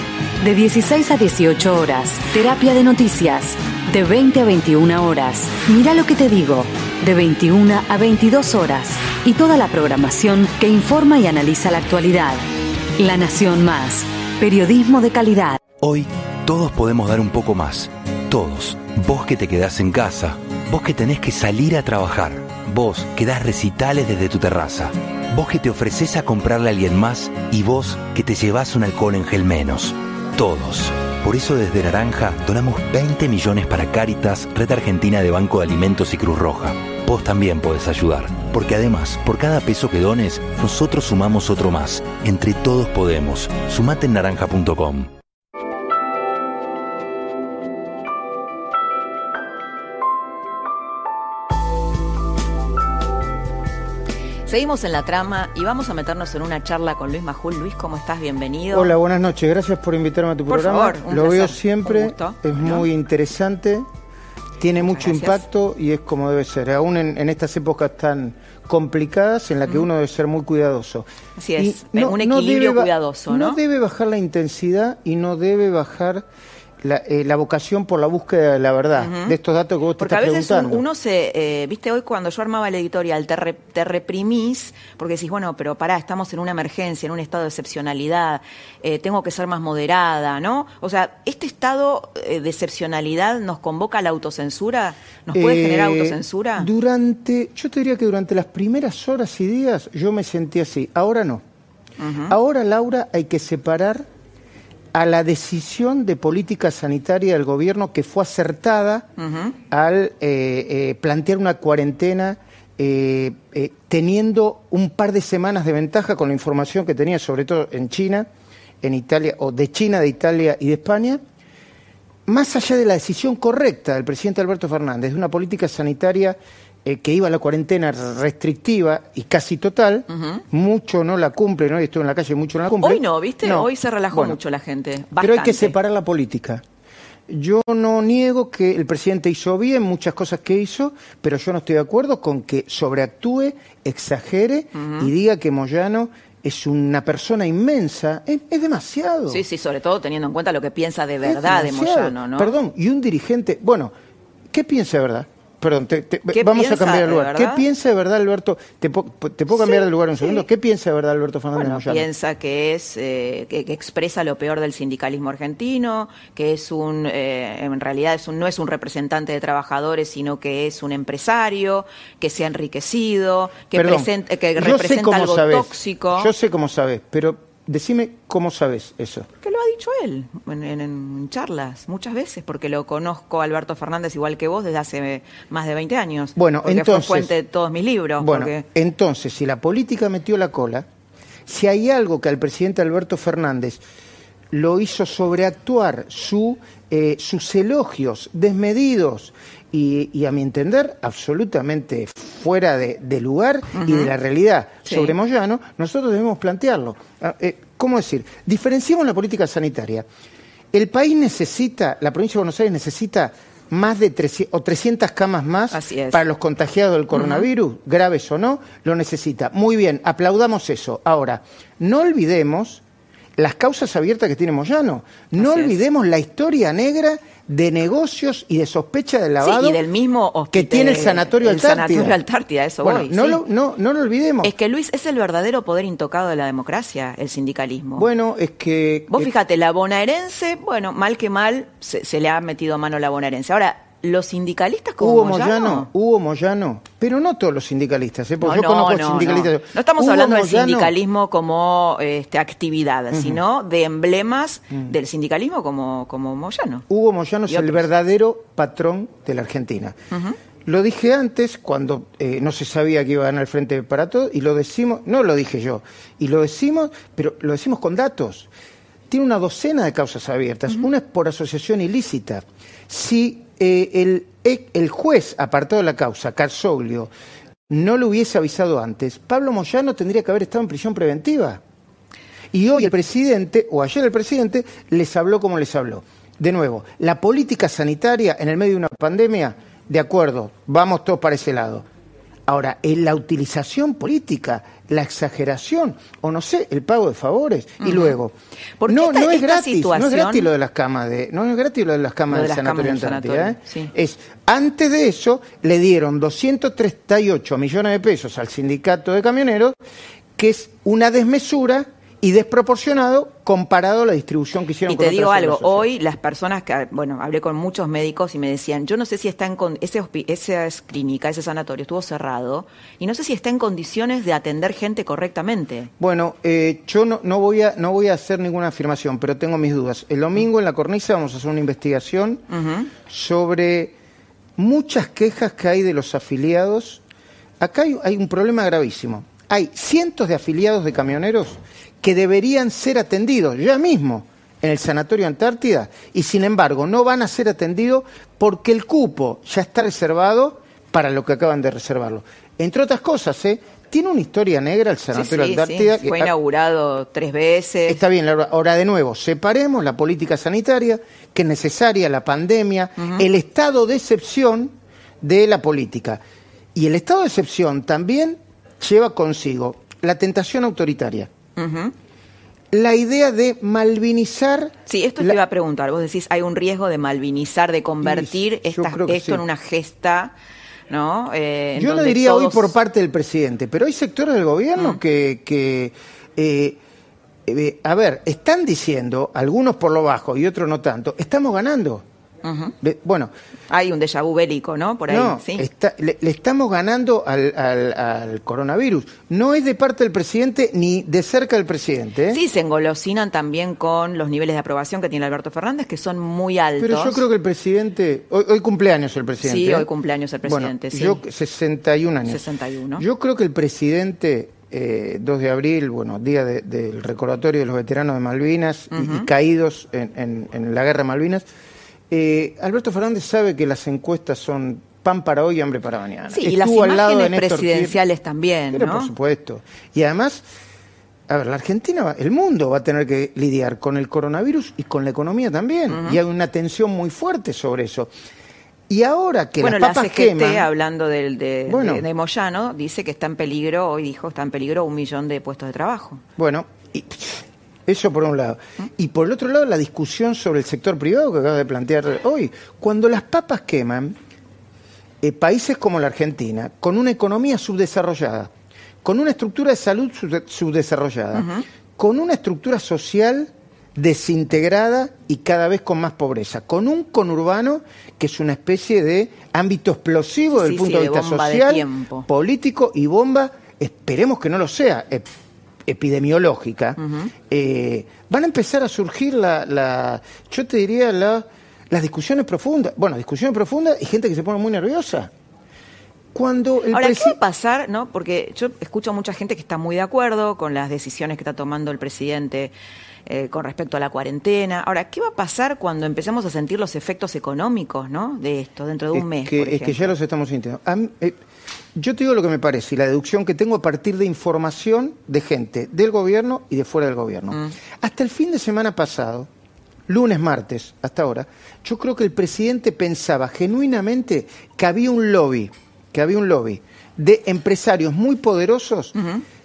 Speaker 22: de 16 a 18 horas. Terapia de noticias, de 20 a 21 horas. Mira lo que te digo, de 21 a 22 horas. Y toda la programación que informa y analiza la actualidad. La Nación Más, periodismo de calidad.
Speaker 1: Hoy, todos podemos dar un poco más. Todos. Vos que te quedás en casa
Speaker 23: Vos que tenés que salir a trabajar. Vos que das recitales desde tu terraza. Vos que te ofreces a comprarle a alguien más y vos que te llevas un alcohol en gel menos. Todos. Por eso desde Naranja donamos 20 millones para Cáritas, Red Argentina de Banco de Alimentos y Cruz Roja. Vos también podés ayudar, porque además, por cada peso que dones, nosotros sumamos otro más. Entre todos podemos. Sumate en naranja.com.
Speaker 2: Seguimos en la trama y vamos a meternos en una charla con Luis Majul. Luis, ¿cómo estás? Bienvenido.
Speaker 16: Hola, buenas noches. Gracias por invitarme a tu
Speaker 2: Por
Speaker 16: programa.
Speaker 2: favor, un
Speaker 16: Lo
Speaker 2: placer.
Speaker 16: veo siempre,
Speaker 2: gusto.
Speaker 16: es muy interesante, tiene mucho
Speaker 2: gracias.
Speaker 16: impacto y es como debe ser. Aún en, en estas épocas tan complicadas en las que uno debe ser muy cuidadoso.
Speaker 2: Así es,
Speaker 16: Y
Speaker 2: un equilibrio
Speaker 16: debe
Speaker 2: cuidadoso, ¿no?
Speaker 16: No debe bajar la intensidad y no debe bajar la, eh, la vocación por la búsqueda de la verdad, de estos datos que vos te
Speaker 2: Porque a
Speaker 16: estás
Speaker 2: veces un-
Speaker 16: preguntando.
Speaker 2: uno se, eh, viste, hoy cuando yo armaba el editorial, te, re- te reprimís porque decís, bueno, pero pará, estamos en una emergencia, en un estado de excepcionalidad, eh, tengo que ser más moderada, ¿no? O sea, ¿este estado de excepcionalidad nos convoca a la autocensura? ¿Nos puede generar autocensura?
Speaker 16: Durante, yo te diría que durante las primeras horas y días yo me sentí así. Ahora no. Ahora, Laura, hay que separar a la decisión de política sanitaria del gobierno que fue acertada al eh, eh, plantear una cuarentena eh, teniendo un par de semanas de ventaja con la información que tenía, sobre todo en China, en Italia, o de China, de Italia y de España, más allá de la decisión correcta del presidente Alberto Fernández, de una política sanitaria eh, que iba a la cuarentena restrictiva y casi total, mucho no la cumple, ¿no? Estuve en la calle, mucho no la cumple.
Speaker 2: Hoy no, ¿viste?
Speaker 16: No.
Speaker 2: Hoy se relajó
Speaker 16: Bueno,
Speaker 2: mucho la gente.
Speaker 16: Pero hay que separar la política. Yo no niego que el presidente hizo bien muchas cosas que hizo, pero yo no estoy de acuerdo con que sobreactúe, exagere y diga que Moyano es una persona inmensa. Es, es demasiado.
Speaker 2: Sí, sí, sobre todo teniendo en cuenta lo que piensa de verdad de. Moyano, ¿no?
Speaker 16: Perdón, y un dirigente. Bueno, ¿qué piensa de verdad? Perdón, te- te-
Speaker 2: ¿Qué
Speaker 16: vamos a cambiar de lugar. ¿Qué piensa de verdad Alberto? ¿Te, po- te puedo cambiar
Speaker 2: Sí,
Speaker 16: de lugar un
Speaker 2: sí.
Speaker 16: segundo? ¿Qué piensa de verdad Alberto Fernández
Speaker 2: Bueno,
Speaker 16: Moyano?
Speaker 2: piensa que es eh, que, que expresa lo peor del sindicalismo argentino, que es un eh, en realidad es un, no es un representante de trabajadores, sino que es un empresario que se ha enriquecido, que,
Speaker 16: Perdón,
Speaker 2: presenta- que representa algo
Speaker 16: sabés.
Speaker 2: tóxico.
Speaker 16: Yo sé cómo sabes, pero decime cómo sabes eso.
Speaker 2: Que lo ha dicho él en, en- en charlas muchas veces, porque lo conozco Alberto Fernández igual que vos desde hace más de 20 años.
Speaker 16: Bueno,
Speaker 2: porque
Speaker 16: entonces-
Speaker 2: fue fuente de todos mis libros.
Speaker 16: Bueno,
Speaker 2: porque-
Speaker 16: entonces, si la política metió la cola, si hay algo que al presidente Alberto Fernández lo hizo sobreactuar su, eh, sus elogios desmedidos y, y, a mi entender, absolutamente fuera de, de lugar y de la realidad
Speaker 2: Sí.
Speaker 16: sobre Moyano, nosotros debemos plantearlo. Ah, eh, ¿Cómo decir? Diferenciemos la política sanitaria. El país necesita, la provincia de Buenos Aires necesita más de 300, o 300 camas más para los contagiados del coronavirus, graves o no, lo necesita. Muy bien, aplaudamos eso. Ahora, no olvidemos las causas abiertas que tiene Moyano. No
Speaker 2: Así es.
Speaker 16: olvidemos la historia negra de negocios y de sospecha de lavado
Speaker 2: Sí, y del mismo
Speaker 16: que tiene el Sanatorio
Speaker 2: el
Speaker 16: Antártida.
Speaker 2: Sanatorio Antártida, eso
Speaker 16: bueno,
Speaker 2: voy,
Speaker 16: no,
Speaker 2: sí.
Speaker 16: lo, no, no lo olvidemos.
Speaker 2: Es que Luis es el verdadero poder intocado de la democracia, el sindicalismo.
Speaker 16: Bueno, es que...
Speaker 2: Vos
Speaker 16: eh,
Speaker 2: fíjate, la bonaerense, bueno, mal que mal, se, se le ha metido mano a la bonaerense. Ahora, los sindicalistas como
Speaker 16: Hugo
Speaker 2: Moyano,
Speaker 16: Moyano, Hugo Moyano, pero no todos los sindicalistas, ¿eh? porque
Speaker 2: No,
Speaker 16: yo
Speaker 2: no,
Speaker 16: conozco
Speaker 2: no,
Speaker 16: sindicalistas.
Speaker 2: no. Estamos
Speaker 16: Hugo
Speaker 2: hablando del sindicalismo como este, actividad, sino de emblemas
Speaker 16: Mm.
Speaker 2: del sindicalismo como, como Moyano.
Speaker 16: Hugo Moyano es el verdadero patrón de la Argentina. Lo dije antes, cuando eh, no se sabía que iba a ganar el Frente para Todos, y lo decimos, no lo dije yo, y lo decimos, pero lo decimos con datos. Tiene una docena de causas abiertas, una es por asociación ilícita. Si eh, el, juez apartado de la causa, Carzoglio, no lo hubiese avisado antes, Pablo Moyano tendría que haber estado en prisión preventiva. Y hoy el presidente, o ayer el presidente, les habló como les habló. De nuevo, la política sanitaria en el medio de una pandemia, de acuerdo, vamos todos para ese lado. Ahora, en la utilización política, la exageración, o no sé, el pago de favores, y luego,
Speaker 2: Porque
Speaker 16: no,
Speaker 2: esta-
Speaker 16: no es gratis, no es gratis lo de las camas de, no es gratis lo de las camas
Speaker 2: de
Speaker 16: del
Speaker 2: camas
Speaker 16: sanatorio
Speaker 2: sanatorio,
Speaker 16: ¿eh?
Speaker 2: sí.
Speaker 16: Es, antes de eso, le dieron 238 millones de pesos al sindicato de camioneros, que es una desmesura y desproporcionado comparado a la distribución que hicieron
Speaker 2: Y
Speaker 16: con
Speaker 2: te digo algo, hoy las personas que, bueno, hablé con muchos médicos y me decían, yo no sé si está en con ese esa es clínica, ese sanatorio estuvo cerrado y no sé si está en condiciones de atender gente correctamente.
Speaker 16: Bueno, eh, yo no, no, voy a, no voy a hacer ninguna afirmación, pero tengo mis dudas. El domingo en la cornisa vamos a hacer una investigación sobre muchas quejas que hay de los afiliados. Acá hay, hay un problema gravísimo. Hay cientos de afiliados de camioneros que deberían ser atendidos ya mismo en el Sanatorio Antártida y sin embargo no van a ser atendidos porque el cupo ya está reservado para lo que acaban de reservarlo. Entre otras cosas, ¿eh? tiene una historia negra el Sanatorio
Speaker 2: sí,
Speaker 16: Antártida.
Speaker 2: sí,
Speaker 16: que-
Speaker 2: Fue inaugurado tres veces.
Speaker 16: Está bien, ahora de nuevo, separemos la política sanitaria, que es necesaria, la pandemia, el estado de excepción de la política. Y el estado de excepción también lleva consigo la tentación autoritaria, La idea de malvinizar.
Speaker 2: Sí, esto
Speaker 16: la-
Speaker 2: te iba a preguntar. Vos decís, hay un riesgo de malvinizar, de convertir
Speaker 16: Sí,
Speaker 2: esta- esto
Speaker 16: sí.
Speaker 2: en una gesta, ¿no? Eh,
Speaker 16: Yo
Speaker 2: donde
Speaker 16: diría hoy por parte del presidente, pero hay sectores del gobierno
Speaker 2: Mm.
Speaker 16: que, que, eh, eh, a ver, están diciendo, algunos por lo bajo y otros no tanto, estamos ganando. Bueno,
Speaker 2: Hay un déjà vu bélico, ¿no? Por ahí,
Speaker 16: no,
Speaker 2: sí.
Speaker 16: está- le, le estamos ganando al, al- al coronavirus. No es de parte del presidente ni de cerca del presidente. ¿eh?
Speaker 2: Sí, se engolosinan también con los niveles de aprobación que tiene Alberto Fernández, que son muy altos.
Speaker 16: Pero yo creo que el presidente. Hoy, hoy cumpleaños el presidente.
Speaker 2: Sí,
Speaker 16: ¿eh?
Speaker 2: hoy cumpleaños el presidente,
Speaker 16: Bueno,
Speaker 2: sí.
Speaker 16: Yo, 61 años.
Speaker 2: 61.
Speaker 16: Yo creo que el presidente, eh, 2 de abril, bueno, día de- del recordatorio de los veteranos de Malvinas y- caídos en, en- en la guerra de Malvinas, eh, Alberto Fernández sabe que las encuestas son pan para hoy y hambre para mañana.
Speaker 2: Sí, y las
Speaker 16: al lado de
Speaker 2: imágenes
Speaker 16: Néstor Kirchner.
Speaker 2: presidenciales también,
Speaker 16: Pero
Speaker 2: ¿no?
Speaker 16: por supuesto. Y además, a ver, la Argentina, va- el mundo va a tener que lidiar con el coronavirus y con la economía también. Y hay una tensión muy fuerte sobre eso. Y ahora que
Speaker 2: bueno,
Speaker 16: las
Speaker 2: la
Speaker 16: papas
Speaker 2: CGT,
Speaker 16: queman,
Speaker 2: hablando del, de,
Speaker 16: Bueno.
Speaker 2: de- de Moyano, dice que está en peligro, hoy dijo, está en peligro un millón de puestos de trabajo.
Speaker 16: bueno, y- eso por un lado. Y por el otro lado, la discusión sobre el sector privado que acaba de plantear hoy. Cuando las papas queman, eh, países como la Argentina, con una economía subdesarrollada, con una estructura de salud subde- subdesarrollada, con una estructura social desintegrada y cada vez con más pobreza, con un conurbano que es una especie de ámbito explosivo
Speaker 2: Sí,
Speaker 16: desde el
Speaker 2: sí,
Speaker 16: punto
Speaker 2: sí,
Speaker 16: de
Speaker 2: de
Speaker 16: vista
Speaker 2: de
Speaker 16: social, político y bomba, esperemos que no lo sea, ep- epidemiológica, eh, van a empezar a surgir la, la- yo te diría, la- las discusiones profundas. Bueno, discusiones profundas y gente que se pone muy nerviosa. Cuando el
Speaker 2: Ahora, ¿qué va a pasar? no Porque yo escucho a mucha gente que está muy de acuerdo con las decisiones que está tomando el presidente eh, con respecto a la cuarentena. Ahora, ¿qué va a pasar cuando empecemos a sentir los efectos económicos ¿no? de esto dentro de un
Speaker 16: es
Speaker 2: mes?
Speaker 16: que,
Speaker 2: por
Speaker 16: es que ya los estamos sintiendo. A mí, eh, yo te digo lo que me parece y la deducción que tengo a partir de información de gente del gobierno y de fuera del gobierno.
Speaker 2: Mm.
Speaker 16: Hasta el fin de semana pasado, lunes, martes, hasta ahora, yo creo que el presidente pensaba genuinamente que había un lobby, que había un lobby de empresarios muy poderosos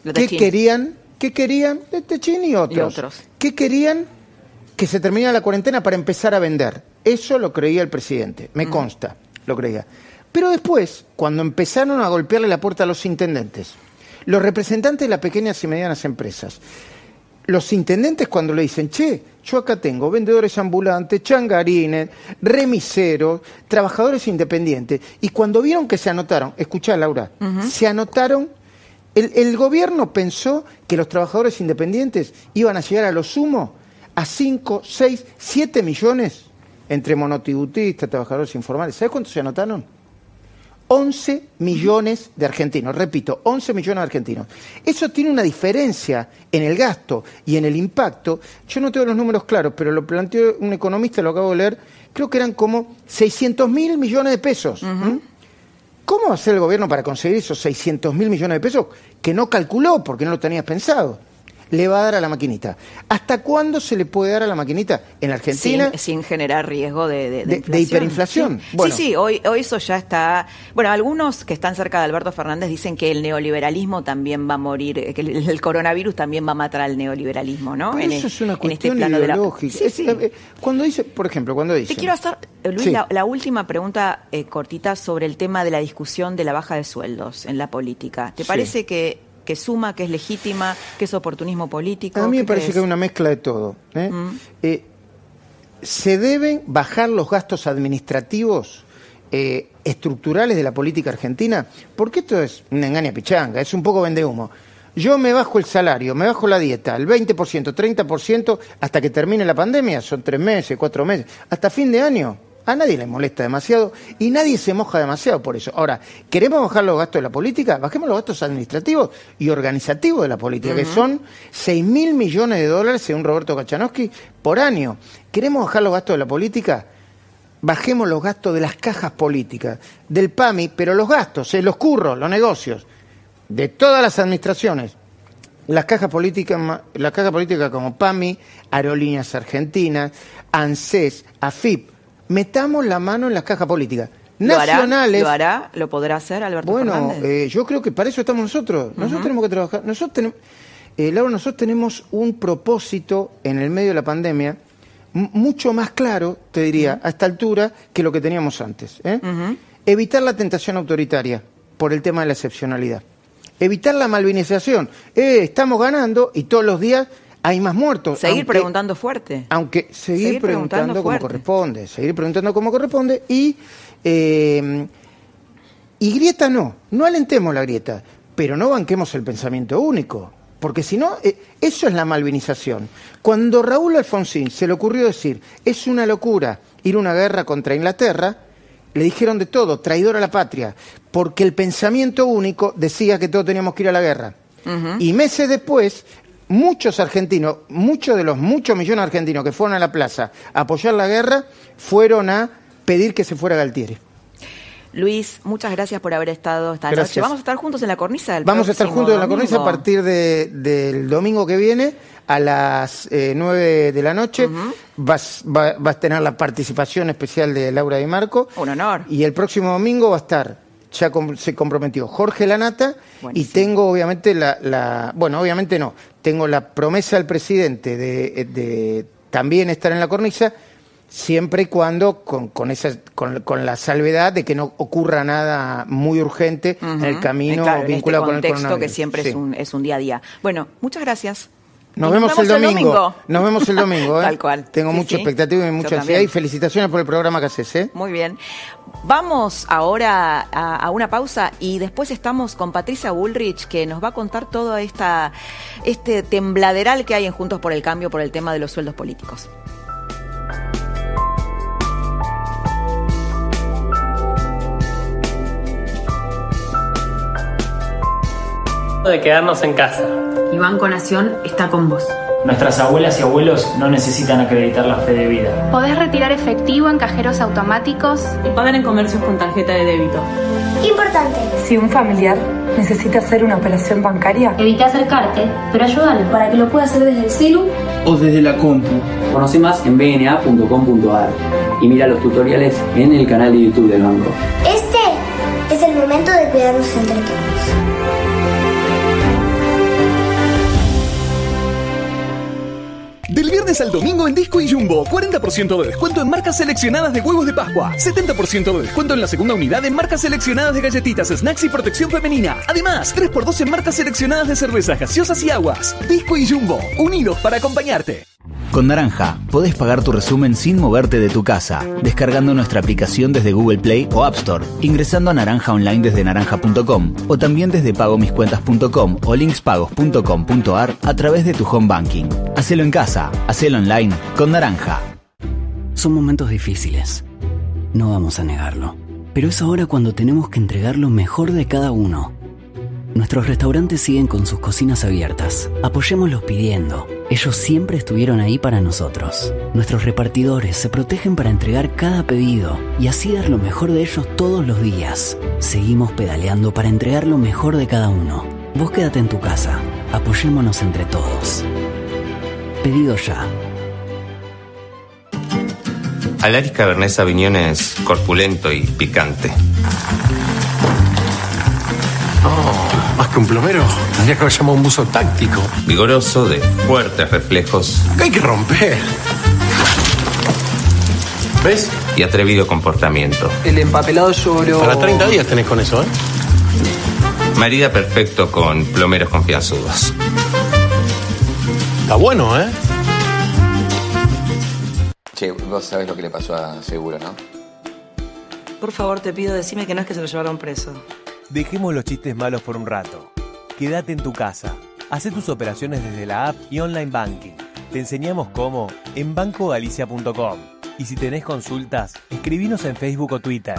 Speaker 2: De
Speaker 16: que querían, que querían, de Techín y otros,
Speaker 2: Y otros.
Speaker 16: que querían que se terminara la cuarentena para empezar a vender. Eso lo creía el presidente, me consta, lo creía. Pero después, cuando empezaron a golpearle la puerta a los intendentes, los representantes de las pequeñas y medianas empresas, los intendentes cuando le dicen, che, yo acá tengo vendedores ambulantes, changarines, remiseros, trabajadores independientes, y cuando vieron que se anotaron, escuchá Laura, se anotaron, el, el gobierno pensó que los trabajadores independientes iban a llegar a lo sumo a 5, 6, 7 millones entre monotributistas, trabajadores informales. ¿Sabes cuántos se anotaron? 11 millones de argentinos, repito, 11 millones de argentinos. Eso tiene una diferencia en el gasto y en el impacto. Yo no tengo los números claros, pero lo planteó un economista, lo acabo de leer, creo que eran como 600 mil millones de pesos. ¿Cómo va a hacer el gobierno para conseguir esos 600 mil millones de pesos que no calculó porque no lo tenías pensado? Le va a dar a la maquinita. ¿Hasta cuándo se le puede dar a la maquinita en Argentina?
Speaker 2: Sin, sin generar riesgo de, de, de
Speaker 16: De- de
Speaker 2: inflación.
Speaker 16: hiperinflación.
Speaker 2: Sí,
Speaker 16: Bueno.
Speaker 2: sí, sí, hoy, hoy eso ya está. Bueno, algunos que están cerca de Alberto Fernández dicen que el neoliberalismo también va a morir, eh, que el, el coronavirus también va a matar al neoliberalismo, ¿no?
Speaker 16: Pero
Speaker 2: En
Speaker 16: eso
Speaker 2: e-
Speaker 16: es una
Speaker 2: este
Speaker 16: cuestión
Speaker 2: plano de la-
Speaker 16: ideológica.
Speaker 2: Sí, sí.
Speaker 16: eh, Cuando dice, por ejemplo, cuando dice...
Speaker 2: Te quiero hacer, eh, Luis, la, la última pregunta eh, cortita sobre el tema de la discusión de la baja de sueldos en la política. ¿Te parece que que suma, que es legítima, que es oportunismo político?
Speaker 16: A mí me
Speaker 2: ¿Qué
Speaker 16: parece
Speaker 2: crees?
Speaker 16: que hay una mezcla de todo. ¿eh?
Speaker 2: Mm.
Speaker 16: Eh, se deben bajar los gastos administrativos eh, estructurales de la política argentina, porque esto es una engaña pichanga, es un poco vende humo. Yo me bajo el salario, me bajo la dieta, el 20%, 30% hasta que termine la pandemia, son tres meses, cuatro meses, hasta fin de año. A nadie le molesta demasiado y nadie se moja demasiado por eso. Ahora, ¿queremos bajar los gastos de la política? Bajemos los gastos administrativos y organizativos de la política, que son 6 mil millones de dólares, según Roberto Kachanowski, por año. ¿Queremos bajar los gastos de la política? Bajemos los gastos de las cajas políticas, del PAMI, pero los gastos, eh, los curros, los negocios, de todas las administraciones. Las cajas políticas, las cajas políticas como PAMI, Aerolíneas Argentinas, ANSES, AFIP, metamos la mano en las cajas políticas.
Speaker 2: ¿Lo hará?
Speaker 16: Nacionales.
Speaker 2: ¿Lo hará? ¿Lo podrá hacer Alberto
Speaker 16: Bueno,
Speaker 2: Fernández?
Speaker 16: eh, yo creo que para eso estamos nosotros. Nosotros tenemos que trabajar. Nosotros tenemos, eh, Laura, nosotros tenemos un propósito en el medio de la pandemia mucho más claro, te diría, a esta altura que lo que teníamos antes. ¿eh? Evitar la tentación autoritaria por el tema de la excepcionalidad. Evitar la malvinización. Eh, estamos ganando y todos los días hay más muertos.
Speaker 2: Seguir
Speaker 16: aunque-
Speaker 2: preguntando fuerte.
Speaker 16: aunque seguir,
Speaker 2: Seguir preguntando
Speaker 16: preguntando, como corresponde, seguir preguntando como corresponde y eh, y grieta no, no alentemos la grieta, pero no banquemos el pensamiento único, porque si no, eh, eso es la malvinización. Cuando Raúl Alfonsín se le ocurrió decir, es una locura ir a una guerra contra Inglaterra, le dijeron de todo, traidor a la patria, porque el pensamiento único decía que todos teníamos que ir a la guerra. Y meses después, muchos argentinos, muchos de los muchos millones de argentinos que fueron a la plaza a apoyar la guerra, fueron a pedir que se fuera Galtieri.
Speaker 2: Luis, muchas gracias por haber estado esta
Speaker 16: Gracias.
Speaker 2: noche. Vamos a estar juntos en la cornisa del
Speaker 16: Vamos a estar juntos en la cornisa a partir de- del domingo que viene a las eh, 9 de la noche. vas, va- vas a tener la participación especial de Laura Di Marco.
Speaker 2: Un honor.
Speaker 16: Y el próximo domingo va a estar, ya com- se comprometió Jorge Lanata y tengo obviamente la, la- bueno, obviamente no, tengo la promesa del presidente de, de también estar en la cornisa, siempre y cuando con, con, esa, con, con la salvedad de que no ocurra nada muy urgente en el camino
Speaker 2: claro, en
Speaker 16: vinculado
Speaker 2: este
Speaker 16: con el
Speaker 2: contexto que siempre
Speaker 16: Sí.
Speaker 2: es, un, es un día a día. Bueno, muchas gracias.
Speaker 16: Nos vemos, el domingo. Nos vemos el domingo. [LAUGHS] ¿eh?
Speaker 2: Tal cual.
Speaker 16: Tengo
Speaker 2: Sí,
Speaker 16: mucha
Speaker 2: sí.
Speaker 16: expectativa y mucha ansiedad. Y felicitaciones por el programa que haces. ¿eh?
Speaker 2: Muy bien. Vamos ahora a, a una pausa y después estamos con Patricia Bullrich que nos va a contar todo esta, este tembladeral que hay en Juntos por el Cambio por el tema de los sueldos políticos.
Speaker 8: De quedarnos en casa.
Speaker 9: Y Banco Nación está con vos.
Speaker 10: Nuestras abuelas y abuelos no necesitan acreditar la fe de vida.
Speaker 11: Podés retirar efectivo en cajeros automáticos
Speaker 12: Y pagar en comercios con tarjeta de débito.
Speaker 13: Importante.
Speaker 14: Si un familiar necesita hacer una operación bancaria,
Speaker 15: Evita acercarte, pero ayúdalo para que lo pueda hacer desde el celu.
Speaker 17: O desde la compu. Conoce más en bna.com.ar y mira los tutoriales en el canal de YouTube del banco.
Speaker 13: Este es el momento de cuidarnos entre todos.
Speaker 24: Del viernes al domingo en Disco y Jumbo, 40% de descuento en marcas seleccionadas de huevos de Pascua, 70% de descuento en la segunda unidad en marcas seleccionadas de galletitas, snacks y protección femenina. Además, 3x2 en marcas seleccionadas de cervezas gaseosas y aguas. Disco y Jumbo, unidos para acompañarte.
Speaker 18: Con Naranja podés pagar tu resumen sin moverte de tu casa, descargando nuestra aplicación desde Google Play o App Store, ingresando a Naranja Online desde naranja.com o también desde pagomiscuentas.com o linkspagos.com.ar a través de tu home banking. Hacelo en casa, hacelo online con Naranja.
Speaker 25: Son momentos difíciles. No vamos a negarlo. Pero es ahora cuando tenemos que entregar lo mejor de cada uno. Nuestros restaurantes siguen con sus cocinas abiertas. Apoyémoslos pidiendo. Ellos siempre estuvieron ahí para nosotros. Nuestros repartidores se protegen para entregar cada pedido y así dar lo mejor de ellos todos los días. Seguimos pedaleando para entregar lo mejor de cada uno. Vos quédate en tu casa. Apoyémonos entre todos. Pedido ya.
Speaker 26: Alaris Cabernet Sauvignon es corpulento y picante.
Speaker 27: Más que un plomero, tendría que haber llamado un buzo táctico.
Speaker 26: Vigoroso, de fuertes reflejos
Speaker 27: Acá hay que romper. ¿Ves?
Speaker 26: y atrevido comportamiento.
Speaker 28: El empapelado lloro.
Speaker 27: Para 30 días tenés con eso, ¿eh?
Speaker 26: Marida perfecto con plomeros confianzudos.
Speaker 27: Está bueno, ¿eh?
Speaker 29: Che, vos sabés lo que le pasó a Seguro, ¿no?
Speaker 12: Por favor, te pido, decime que no es que se lo llevaron preso.
Speaker 30: Dejemos los chistes malos por un rato. Quédate en tu casa. Haz tus operaciones desde la app y online banking. Te enseñamos cómo en bancogalicia.com. Y si tenés consultas, escribinos en Facebook o Twitter.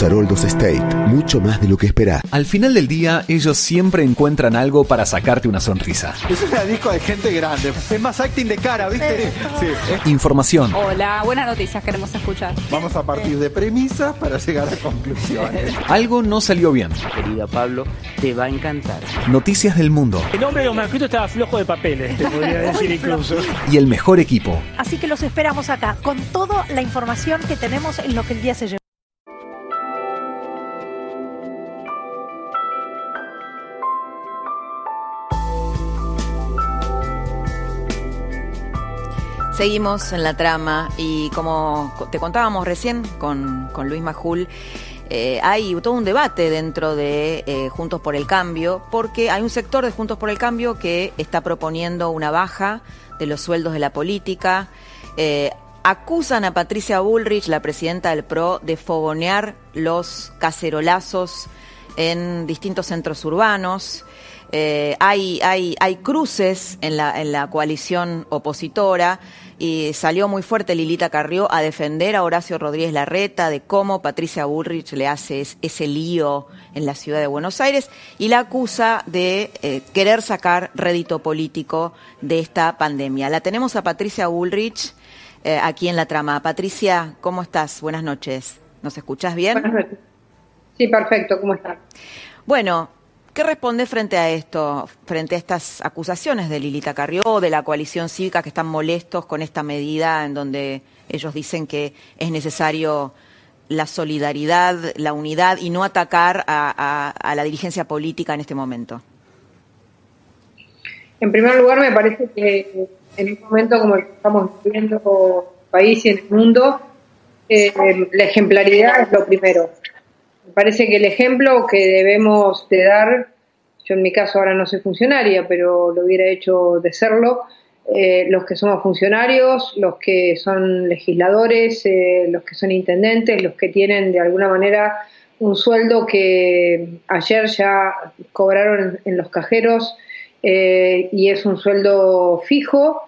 Speaker 1: Los Haroldos State, mucho más de lo que esperás.
Speaker 24: Al final del día, ellos siempre encuentran algo para sacarte una sonrisa.
Speaker 31: Es una disco de gente grande. Es más acting de cara, ¿viste?
Speaker 24: Sí. Información.
Speaker 32: Hola, buenas noticias queremos escuchar.
Speaker 31: Vamos a partir de premisas para llegar a conclusiones. [LAUGHS]
Speaker 24: Algo no salió bien.
Speaker 28: Querida Pablo, te va a encantar.
Speaker 24: Noticias del mundo.
Speaker 33: El nombre de los manuscritos estaba flojo de papeles, te podría decir incluso.
Speaker 24: Y el mejor equipo.
Speaker 34: Así que los esperamos acá, con toda la información que tenemos en lo que el día se llevó.
Speaker 2: Seguimos en la trama y como te contábamos recién con, Luis Majul, eh, hay todo un debate dentro de eh, Juntos por el Cambio, porque hay un sector de Juntos por el Cambio que está proponiendo una baja de los sueldos de la política. Eh, acusan a Patricia Bullrich, la presidenta del PRO, de fogonear los cacerolazos en distintos centros urbanos. Hay, hay, hay cruces en la, en la coalición opositora y salió muy fuerte Lilita Carrió a defender a Horacio Rodríguez Larreta de cómo Patricia Bullrich le hace ese lío en la ciudad de Buenos Aires y la acusa de eh, querer sacar rédito político de esta pandemia. La tenemos a Patricia Bullrich eh, aquí en la trama. Patricia, ¿cómo estás? Buenas noches. ¿Nos escuchas bien?
Speaker 35: Buenas noches. Sí, perfecto. ¿Cómo estás?
Speaker 2: Bueno, ¿Qué responde frente a esto, frente a estas acusaciones de Lilita Carrió, de la coalición cívica que están molestos con esta medida en donde ellos dicen que es necesario la solidaridad, la unidad y no atacar a, la dirigencia política en este momento?
Speaker 35: En primer lugar, me parece que en un momento como el que estamos viviendo el país y en el mundo, eh, la ejemplaridad es lo primero. Me parece que el ejemplo que debemos de dar, yo en mi caso ahora no soy funcionaria, pero lo hubiera hecho de serlo, eh, los que somos funcionarios, los que son legisladores, eh, los que son intendentes, los que tienen de alguna manera un sueldo que ayer ya cobraron en, los cajeros eh, y es un sueldo fijo.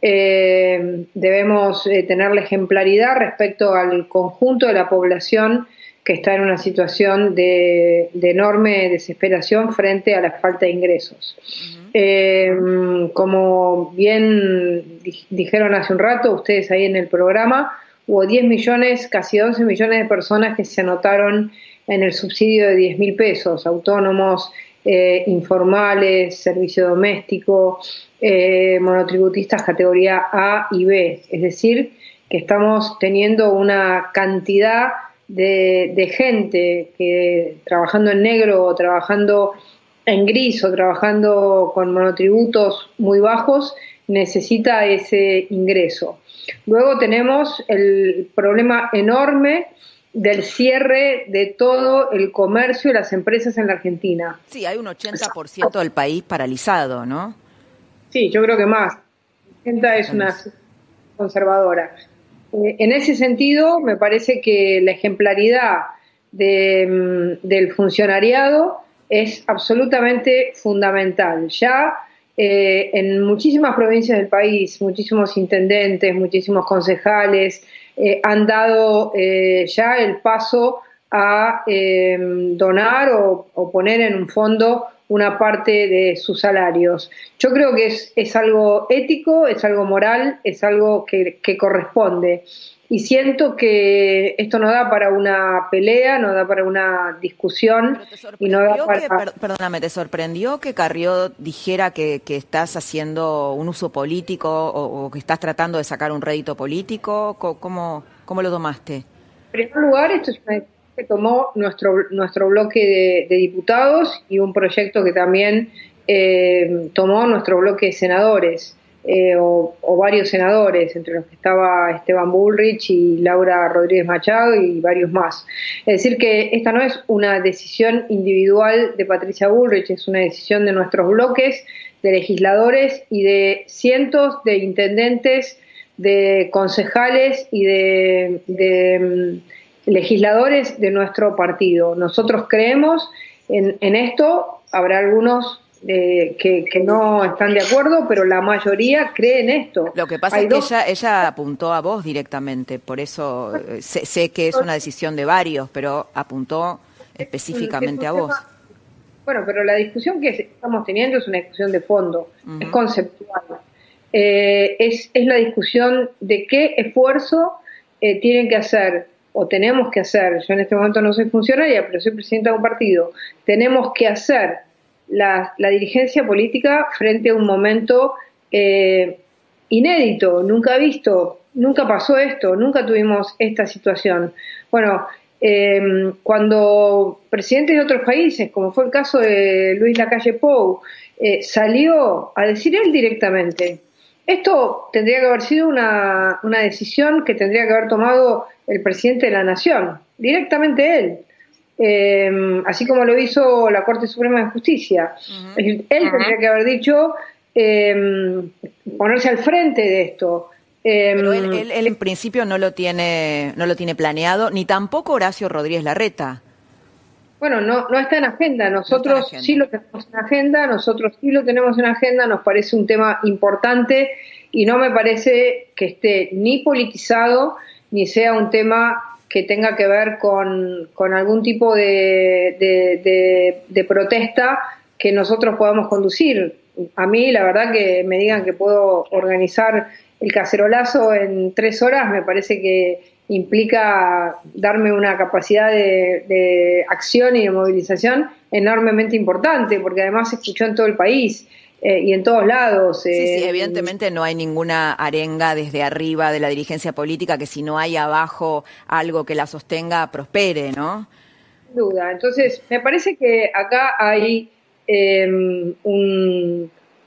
Speaker 35: Debemos tener la ejemplaridad respecto al conjunto de la población que está en una situación de, de enorme desesperación frente a la falta de ingresos. Eh, como bien di dijeron hace un rato ustedes ahí en el programa, hubo 10 millones, casi 11 millones de personas que se anotaron en el subsidio de 10 mil pesos, autónomos, eh, informales, servicio doméstico, eh, monotributistas categoría A y B. Es decir, que estamos teniendo una cantidad de, de gente que trabajando en negro o trabajando en gris o trabajando con monotributos muy bajos necesita ese ingreso. Luego tenemos el problema enorme del cierre de todo el comercio y las empresas en la Argentina.
Speaker 2: Sí, hay un 80% del país paralizado, ¿no?
Speaker 35: Sí, yo creo que más. 80 es una conservadora. Eh, en ese sentido, me parece que la ejemplaridad de, del funcionariado es absolutamente fundamental. Ya eh, en muchísimas provincias del país, muchísimos intendentes, muchísimos concejales eh, han dado eh, ya el paso a donar o, poner en un fondo una parte de sus salarios. Yo creo que es, es algo ético, es algo moral, es algo que, que corresponde y siento que esto no da para una pelea, no da para una discusión y no da para...
Speaker 2: Que, perdóname, ¿te sorprendió que Carrió dijera que, que estás haciendo un uso político o, o, que estás tratando de sacar un rédito político? ¿Cómo, cómo lo tomaste?
Speaker 35: En primer lugar, esto es una que tomó nuestro, nuestro bloque de, diputados y un proyecto que también eh, tomó nuestro bloque de senadores. Eh, o, varios senadores, entre los que estaba Esteban Bullrich y Laura Rodríguez Machado y varios más. Es decir, que esta no es una decisión individual de Patricia Bullrich, es una decisión de nuestros bloques, de legisladores y de cientos de intendentes, de concejales y de, mm, legisladores de nuestro partido. Nosotros creemos en, en esto, habrá algunos eh, que, no están de acuerdo, pero la mayoría cree en esto.
Speaker 2: Lo que pasa es que ella, ella apuntó a vos directamente, por eso eh, sé, que es una decisión de varios, pero apuntó específicamente a vos.
Speaker 35: Bueno, pero la discusión que estamos teniendo es una discusión de fondo, es conceptual. Eh, es, es la discusión de qué esfuerzo tienen que hacer o tenemos que hacer, yo en este momento no soy funcionaria, pero soy presidenta de un partido, tenemos que hacer la, dirigencia política frente a un momento eh, inédito, nunca visto, nunca pasó esto, nunca tuvimos esta situación. Bueno, eh, cuando presidentes de otros países, como fue el caso de Luis Lacalle Pou, eh, salió a decir él directamente, esto tendría que haber sido una, una decisión que tendría que haber tomado el presidente de la Nación, directamente él. Eh, así como lo hizo la Corte Suprema de Justicia. Él tendría que haber dicho eh, ponerse al frente de esto.
Speaker 2: Eh, Pero él, en principio no lo tiene no lo tiene planeado, ni tampoco Horacio Rodríguez Larreta.
Speaker 35: Bueno, no, no está en agenda. Nosotros sí lo tenemos en agenda, nosotros sí lo tenemos en agenda, nos parece un tema importante y no me parece que esté ni politizado ni sea un tema que tenga que ver con, con algún tipo de, de, protesta que nosotros podamos conducir. A mí, la verdad, que me digan que puedo organizar el cacerolazo en tres horas, me parece que implica darme una capacidad de, de acción y de movilización enormemente importante, porque además se escuchó en todo el país. Eh, y en todos lados.
Speaker 2: sí, sí, eh, evidentemente no hay ninguna arenga desde arriba de la dirigencia política que si no hay abajo algo que la sostenga, prospere, ¿no?
Speaker 35: Sin duda. Entonces, me parece que acá hay em,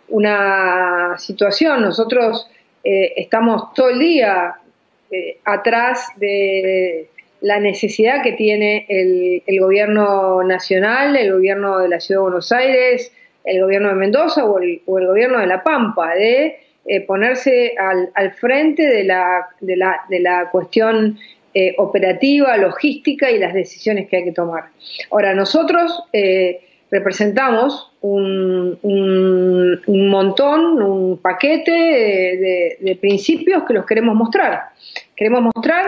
Speaker 35: una situación. Nosotros eh, estamos todo el día atrás de la necesidad que tiene el, gobierno nacional, el gobierno de la Ciudad de Buenos Aires, el gobierno de Mendoza o el, gobierno de La Pampa, de eh, ponerse al, frente de la, de la, de la cuestión eh, operativa, logística y las decisiones que hay que tomar. Ahora, nosotros eh, representamos un, un, montón, un paquete de, principios que los queremos mostrar. Queremos mostrar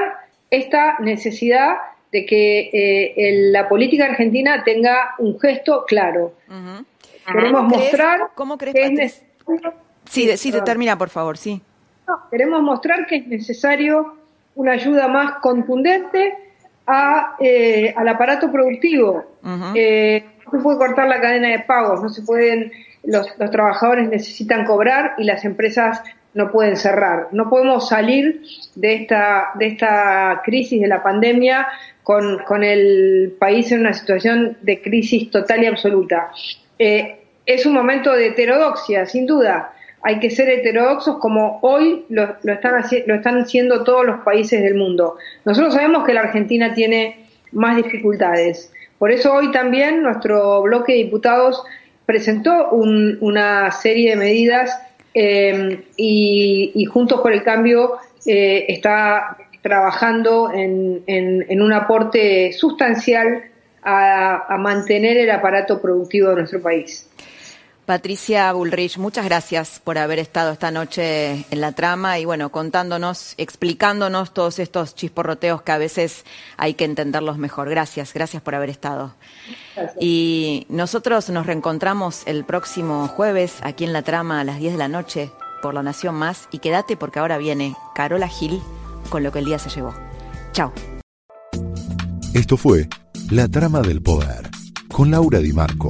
Speaker 35: esta necesidad de que la política argentina tenga un gesto claro. Queremos mostrar
Speaker 2: ¿Cómo crees, que es necesario... Sí, sí, termina, por favor, sí.
Speaker 35: queremos mostrar que es necesario una ayuda más contundente a, eh, al aparato productivo. Eh, no se puede cortar la cadena de pagos, no se pueden, los, los, trabajadores necesitan cobrar y las empresas no pueden cerrar. No podemos salir de esta, de esta crisis de la pandemia con, con el país en una situación de crisis total y absoluta. Eh, es un momento de heterodoxia, sin duda. Hay que ser heterodoxos como hoy lo, están, lo están siendo todos los países del mundo. Nosotros sabemos que la Argentina tiene más dificultades. Por eso hoy también nuestro bloque de diputados presentó una serie de medidas eh, y, Juntos por el Cambio eh, está trabajando en un aporte sustancial a, mantener el aparato productivo de nuestro país.
Speaker 2: Patricia Bullrich, muchas gracias por haber estado esta noche en la trama y bueno, contándonos, explicándonos todos estos chisporroteos que a veces hay que entenderlos mejor. Gracias, gracias por haber estado. Y nosotros nos reencontramos el próximo jueves aquí en la trama a las 10 de la noche por La Nación Más y quédate porque ahora viene Carola Gil con lo que el día se llevó. Chao.
Speaker 1: Esto fue la trama del poder, con Laura Di Marco.